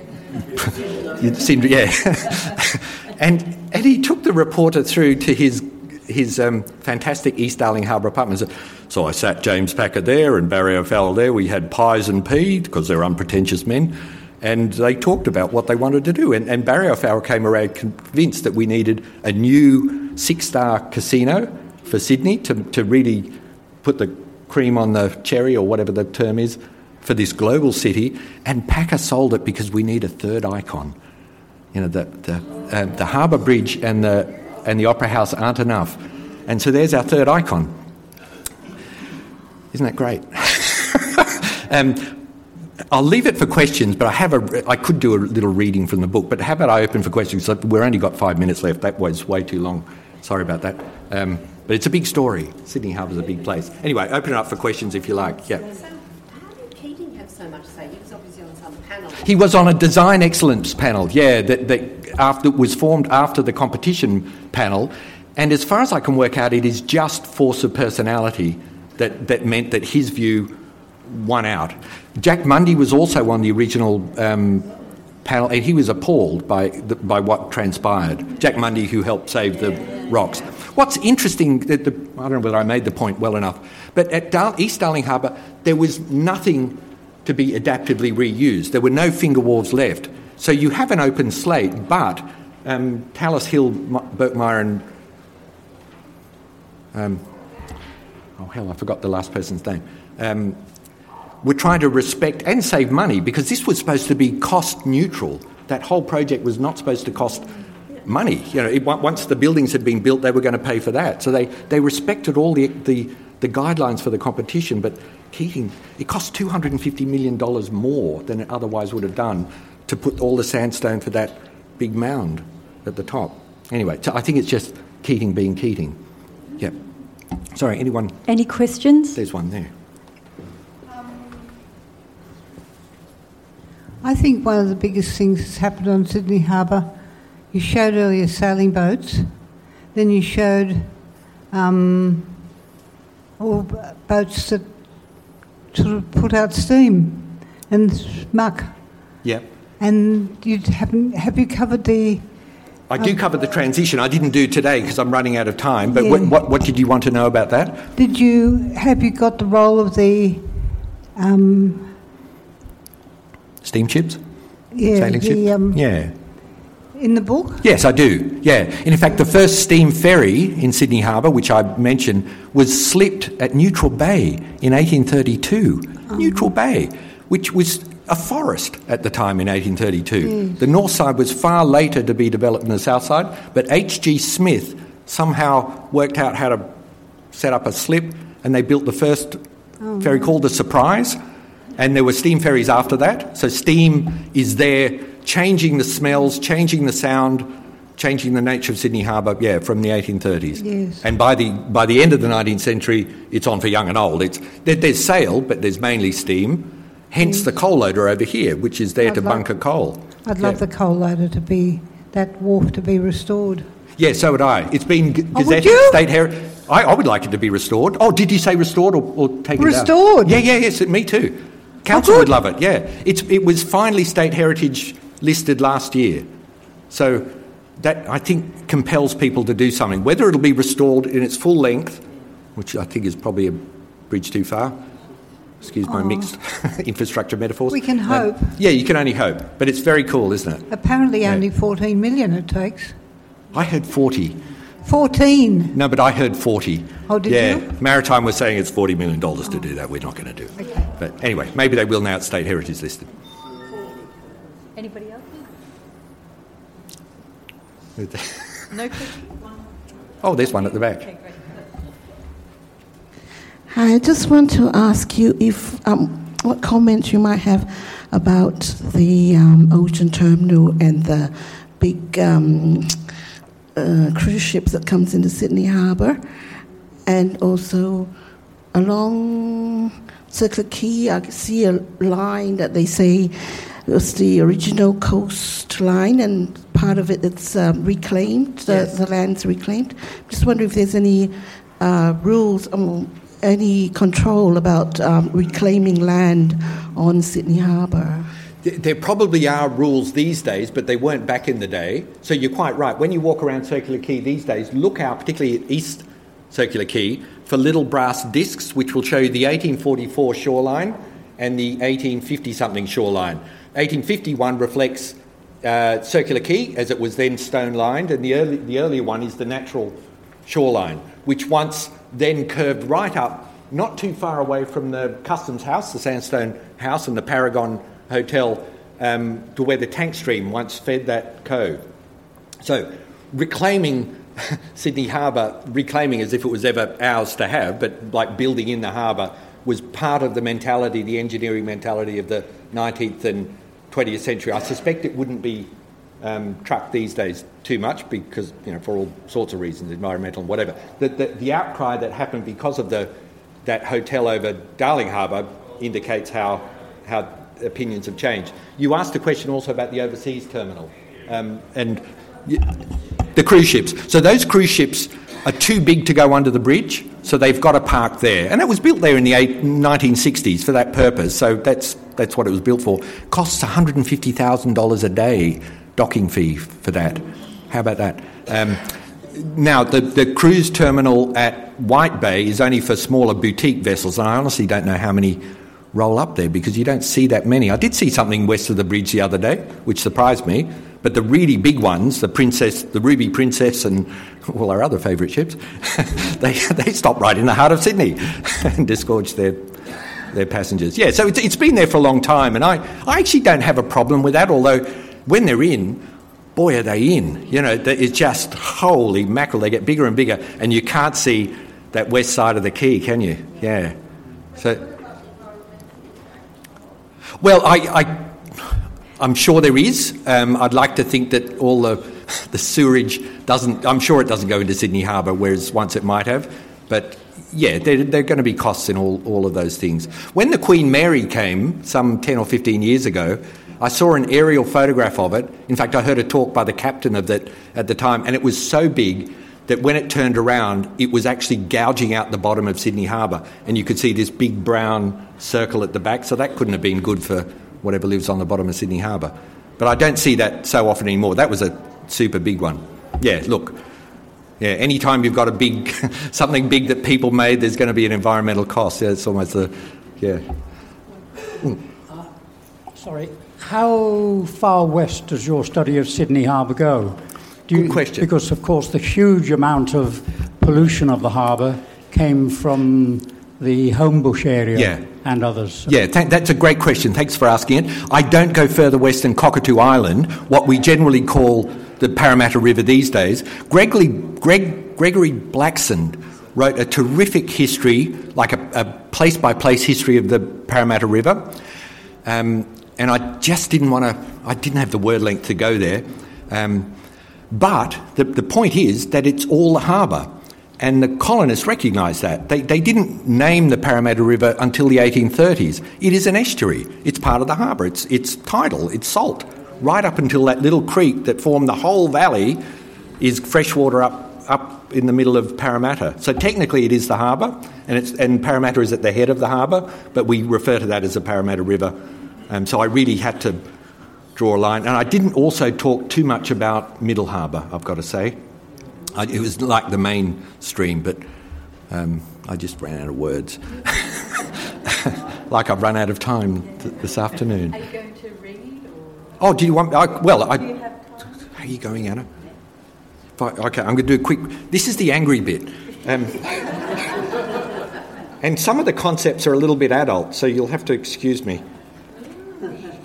S3: seemed, yeah. and, and he took the reporter through to his, his um, fantastic East Darling Harbour apartments. So I sat James Packer there and Barry O'Farrell there. We had pies and pea because they're unpretentious men and they talked about what they wanted to do. And, and Barry O'Farrell came around convinced that we needed a new six star casino for Sydney to, to really put the cream on the cherry or whatever the term is for this global city. And Packer sold it because we need a third icon. You know, the, the, uh, the Harbour Bridge and the, and the Opera House aren't enough. And so there's our third icon. Isn't that great? um, I'll leave it for questions, but I have a. I could do a little reading from the book, but how about I open for questions? We've only got five minutes left. That was way too long. Sorry about that. Um, but it's a big story. Sydney Harbour's a big place. Anyway, open it up for questions if you like. Yeah.
S4: So, how did Keating have so much say? He was obviously on some panel.
S3: He was on a design excellence panel. Yeah, that, that after was formed after the competition panel, and as far as I can work out, it is just force of personality that that meant that his view won out. Jack Mundey was also on the original um, panel, and he was appalled by, the, by what transpired. Jack Mundey, who helped save the rocks. What's interesting, the, the, I don't know whether I made the point well enough, but at Dar- East Darling Harbour, there was nothing to be adaptively reused. There were no finger walls left. So you have an open slate, but um, Thalis Hill, Berkemeier, and um, oh hell, I forgot the last person's name. Um, were trying to respect and save money because this was supposed to be cost neutral. That whole project was not supposed to cost money. You know, it, once the buildings had been built, they were going to pay for that. So they, they respected all the, the, the guidelines for the competition, but Keating, it cost $250 million more than it otherwise would have done to put all the sandstone for that big mound at the top. Anyway, so I think it's just Keating being Keating. Sorry, anyone?
S2: Any questions?
S3: There's one there.
S5: I think one of the biggest things that's happened on Sydney Harbour, you showed earlier sailing boats, then you showed um, all boats that sort of put out steam and smuck.
S3: Yeah.
S5: And you haven't, have you covered the,
S3: I do cover the transition. I didn't do today because I'm running out of time. But
S5: Yeah.
S3: what, what, what did you want to know about that?
S5: did you, have you got the role of the, um,
S3: Steamships?
S5: yeah,
S3: Sailing
S5: the,
S3: ships?
S5: um,
S3: yeah.
S5: In the book?
S3: Yes, I do. Yeah. In fact, the first steam ferry in Sydney Harbour, which I mentioned, was slipped at Neutral Bay in 1832. Neutral Bay, which was a forest at the time in 1832. The north side was far later to be developed than the south side, but H.G. Smith somehow worked out how to set up a slip, and they built the first oh, ferry called the Surprise. And there were steam ferries after that. So steam is there, changing the smells, changing the sound, changing the nature of Sydney Harbour. Yeah, from the 1830s.
S5: Yes.
S3: And by the by the end of the 19th century, it's on for young and old. It's there, there's sail, but there's mainly steam. Hence the coal loader over here, which is there
S5: I'd
S3: to
S5: like-
S3: bunker coal.
S5: I'd love
S3: Yeah.
S5: the coal loader to be, that wharf to be restored.
S3: Yeah, so would I. It's been
S5: Oh,
S3: gazetted
S5: you?
S3: state heritage. I, I would like it to be restored. Oh, did you say restored or, or taken down?
S5: Restored?
S3: Yeah, yeah, yes, me too. Oh, Council
S5: good.
S3: would love it. Yeah, it's it was finally state heritage listed last year, so that I think compels people to do something. Whether it'll be restored in its full length, which I think is probably a bridge too far. Excuse my mixed infrastructure metaphors.
S5: We can
S3: Um,
S5: hope.
S3: yeah, you can only hope, but it's very cool, isn't it?
S5: Apparently
S3: Yeah.
S5: only 14 million it takes.
S3: I heard forty.
S5: 14.
S3: No, but I heard 40.
S5: Oh, did
S3: yeah.
S5: you?
S3: Maritime was saying it's $40 million to do that. We're not going to do it.
S5: Okay.
S3: But anyway, maybe they will now. It's State Heritage listed.
S2: Anybody else?
S1: No question.
S3: oh, there's one at the back.
S6: Hi, I just want to ask you if um, what comments you might have about the um, ocean terminal and the big um, uh, cruise ships that comes into Sydney Harbour, and also along Circular Quay, I see a line that they say was the original coastline, and part of it it's um, reclaimed. The,
S3: Yes.
S6: the land's reclaimed. Just wonder if there's any uh, rules, or any control about um, reclaiming land on Sydney Harbour.
S3: There probably are rules these days, but they weren't back in the day. So you're quite right. When you walk around Circular Quay these days, look out, particularly at East Circular Quay, for little brass discs which will show you the 1844 shoreline and the 1850 something shoreline. 1851 reflects uh, Circular Quay as it was then stone lined, and the, early, the earlier one is the natural shoreline, which once then curved right up, not too far away from the customs house, the sandstone house, and the Paragon Hotel, um, to where the tank stream once fed that cove. So, reclaiming Sydney Harbour, reclaiming as if it was ever ours to have, but like building in the harbour, was part of the mentality, the engineering mentality of the 19th and 20th century. I suspect it wouldn't be um, trucked these days too much because, you know, for all sorts of reasons, environmental and whatever. The, the, the outcry that happened because of the, that hotel over Darling Harbour indicates how, how opinions have changed. You asked a question also about the overseas terminal. Um, and the cruise ships. So those cruise ships are too big to go under the bridge, so they've got to park there. And it was built there in the eight, 1960s for that purpose, so that's, that's what it was built for. Costs $150,000 a day docking fee for that. How about that? Um, now, the, the cruise terminal at White Bay is only for smaller boutique vessels, and I honestly don't know how many roll up there because you don't see that many. I did see something west of the bridge the other day, which surprised me, but the really big ones, the Princess, the Ruby Princess, and all our other favourite ships, they, they stop right in the heart of Sydney and disgorge their, their passengers. Yeah, so it's, it's been there for a long time, and I, I actually don't have a problem with that, although when they're in, boy, are they in. You know, it's just holy mackerel. They get bigger and bigger, and you can't see that west side of the quay, can you? Yeah. So, well, I, I, I'm sure there is. Um, I'd like to think that all the, the sewerage doesn't, I'm sure it doesn't go into Sydney Harbour, whereas once it might have. But yeah, there, there, are going to be costs in all, all of those things. When the Queen Mary came some 10 or 15 years ago, I saw an aerial photograph of it. In fact, I heard a talk by the captain of that at the time, and it was so big that when it turned around, it was actually gouging out the bottom of Sydney Harbour, and you could see this big brown circle at the back. So that couldn't have been good for whatever lives on the bottom of Sydney Harbour. But I don't see that so often anymore. That was a super big one. Yeah, look. Yeah, anytime you've got a big, something big that people made, there's going to be an environmental cost. Yeah, it's almost a, yeah.
S7: Uh, sorry, how far west does your study of Sydney Harbour go?
S3: Do Good question.
S7: Because, of course, the huge amount of pollution of the harbour came from the Homebush area
S3: yeah.
S7: and others.
S3: Yeah, th- that's a great question. Thanks for asking it. I don't go further west than Cockatoo Island, what we generally call the Parramatta River these days. Gregory, Greg, Gregory Blaxell wrote a terrific history, like a place by place history of the Parramatta River. Um, and I just didn't want to, I didn't have the word length to go there. Um, but the, the point is that it's all the harbour. And the colonists recognised that. They, they didn't name the Parramatta River until the 1830s. It is an estuary, it's part of the harbour, it's, it's tidal, it's salt. Right up until that little creek that formed the whole valley is freshwater up, up in the middle of Parramatta. So technically it is the harbour, and, and Parramatta is at the head of the harbour, but we refer to that as the Parramatta River um, so I really had to draw a line. And I didn't also talk too much about Middle Harbour, I've got to say. I, it was like the main stream, but um, I just ran out of words. like I've run out of time th- this afternoon. Oh, do you want? I, well, I, how are you going, Anna? I, okay, I'm going to do a quick. This is the angry bit. Um, and some of the concepts are a little bit adult, so you'll have to excuse me.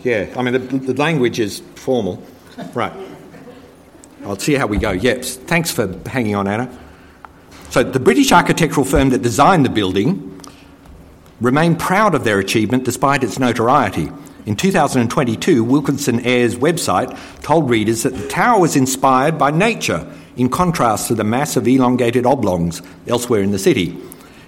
S3: Yeah, I mean, the, the language is formal. Right. I'll see how we go. Yep, thanks for hanging on, Anna. So, the British architectural firm that designed the building remained proud of their achievement despite its notoriety. In 2022, Wilkinson Eyre's website told readers that the tower was inspired by nature, in contrast to the mass of elongated oblongs elsewhere in the city.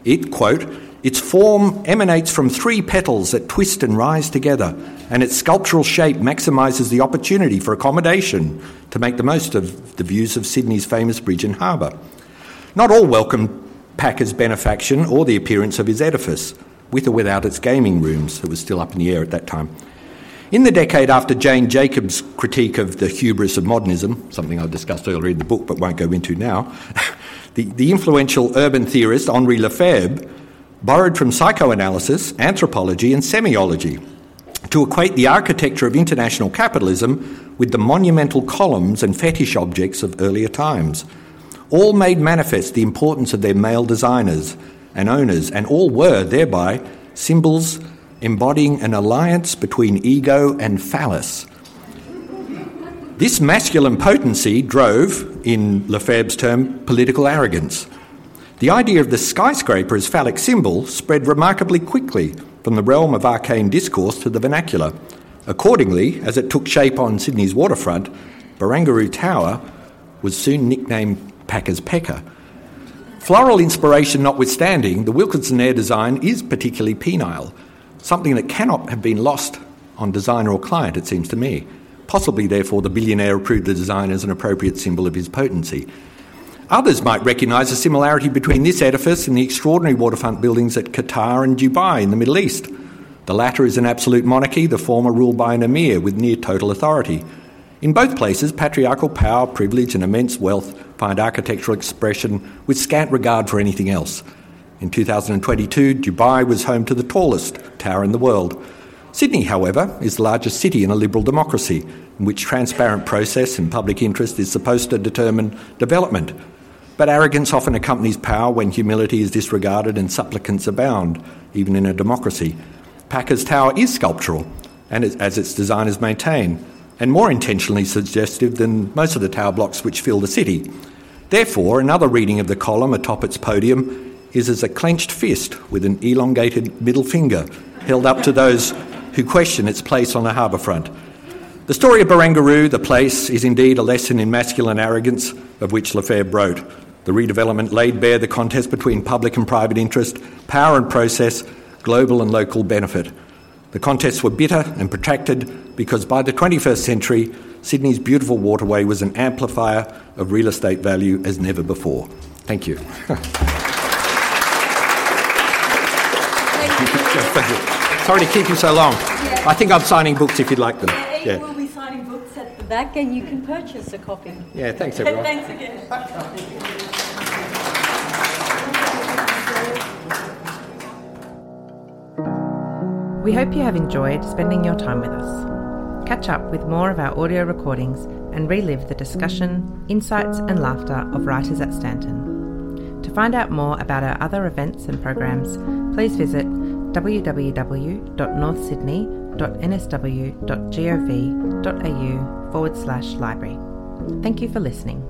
S3: It, quote, its form emanates from three petals that twist and rise together, and its sculptural shape maximises the opportunity for accommodation to make the most of the views of Sydney's famous bridge and harbour. Not all welcomed Packer's benefaction or the appearance of his edifice, with or without its gaming rooms, that was still up in the air at that time. In the decade after Jane Jacobs' critique of the hubris of modernism, something I discussed earlier in the book but won't go into now, the, the influential urban theorist Henri Lefebvre borrowed from psychoanalysis, anthropology, and semiology to equate the architecture of international capitalism with the monumental columns and fetish objects of earlier times. All made manifest the importance of their male designers and owners, and all were thereby symbols embodying an alliance between ego and phallus. This masculine potency drove, in Lefebvre's term, political arrogance. The idea of the skyscraper as phallic symbol spread remarkably quickly from the realm of arcane discourse to the vernacular. Accordingly, as it took shape on Sydney's waterfront, Barangaroo Tower was soon nicknamed Packer's Pecker. Floral inspiration notwithstanding, the Wilkinson Eyre design is particularly penile, something that cannot have been lost on designer or client, it seems to me. Possibly, therefore, the billionaire approved the design as an appropriate symbol of his potency. Others might recognise a similarity between this edifice and the extraordinary waterfront buildings at Qatar and Dubai in the Middle East. The latter is an absolute monarchy, the former ruled by an emir with near total authority. In both places, patriarchal power, privilege, and immense wealth find architectural expression with scant regard for anything else. In 2022, Dubai was home to the tallest tower in the world. Sydney, however, is the largest city in a liberal democracy, in which transparent process and public interest is supposed to determine development. But arrogance often accompanies power when humility is disregarded and supplicants abound, even in a democracy. Packer's Tower is sculptural, and as its designers maintain, and more intentionally suggestive than most of the tower blocks which fill the city. Therefore, another reading of the column atop its podium is as a clenched fist with an elongated middle finger held up to those who question its place on the harbour front. The story of Barangaroo, the place, is indeed a lesson in masculine arrogance of which Lefebvre wrote. The redevelopment laid bare the contest between public and private interest, power and process, global and local benefit. The contests were bitter and protracted because by the 21st century, Sydney's beautiful waterway was an amplifier of real estate value as never before. Thank you. Sorry to keep you so long. I think I'm signing books if you'd like them.
S2: Yeah. We'll be signing books at the back and you can purchase a copy.
S3: Yeah, thanks everyone.
S2: Thanks again.
S1: We hope you have enjoyed spending your time with us. Catch up with more of our audio recordings and relive the discussion, insights, and laughter of writers at Stanton. To find out more about our other events and programs, please visit www.northsydney.nsw.gov.au forward slash library. Thank you for listening.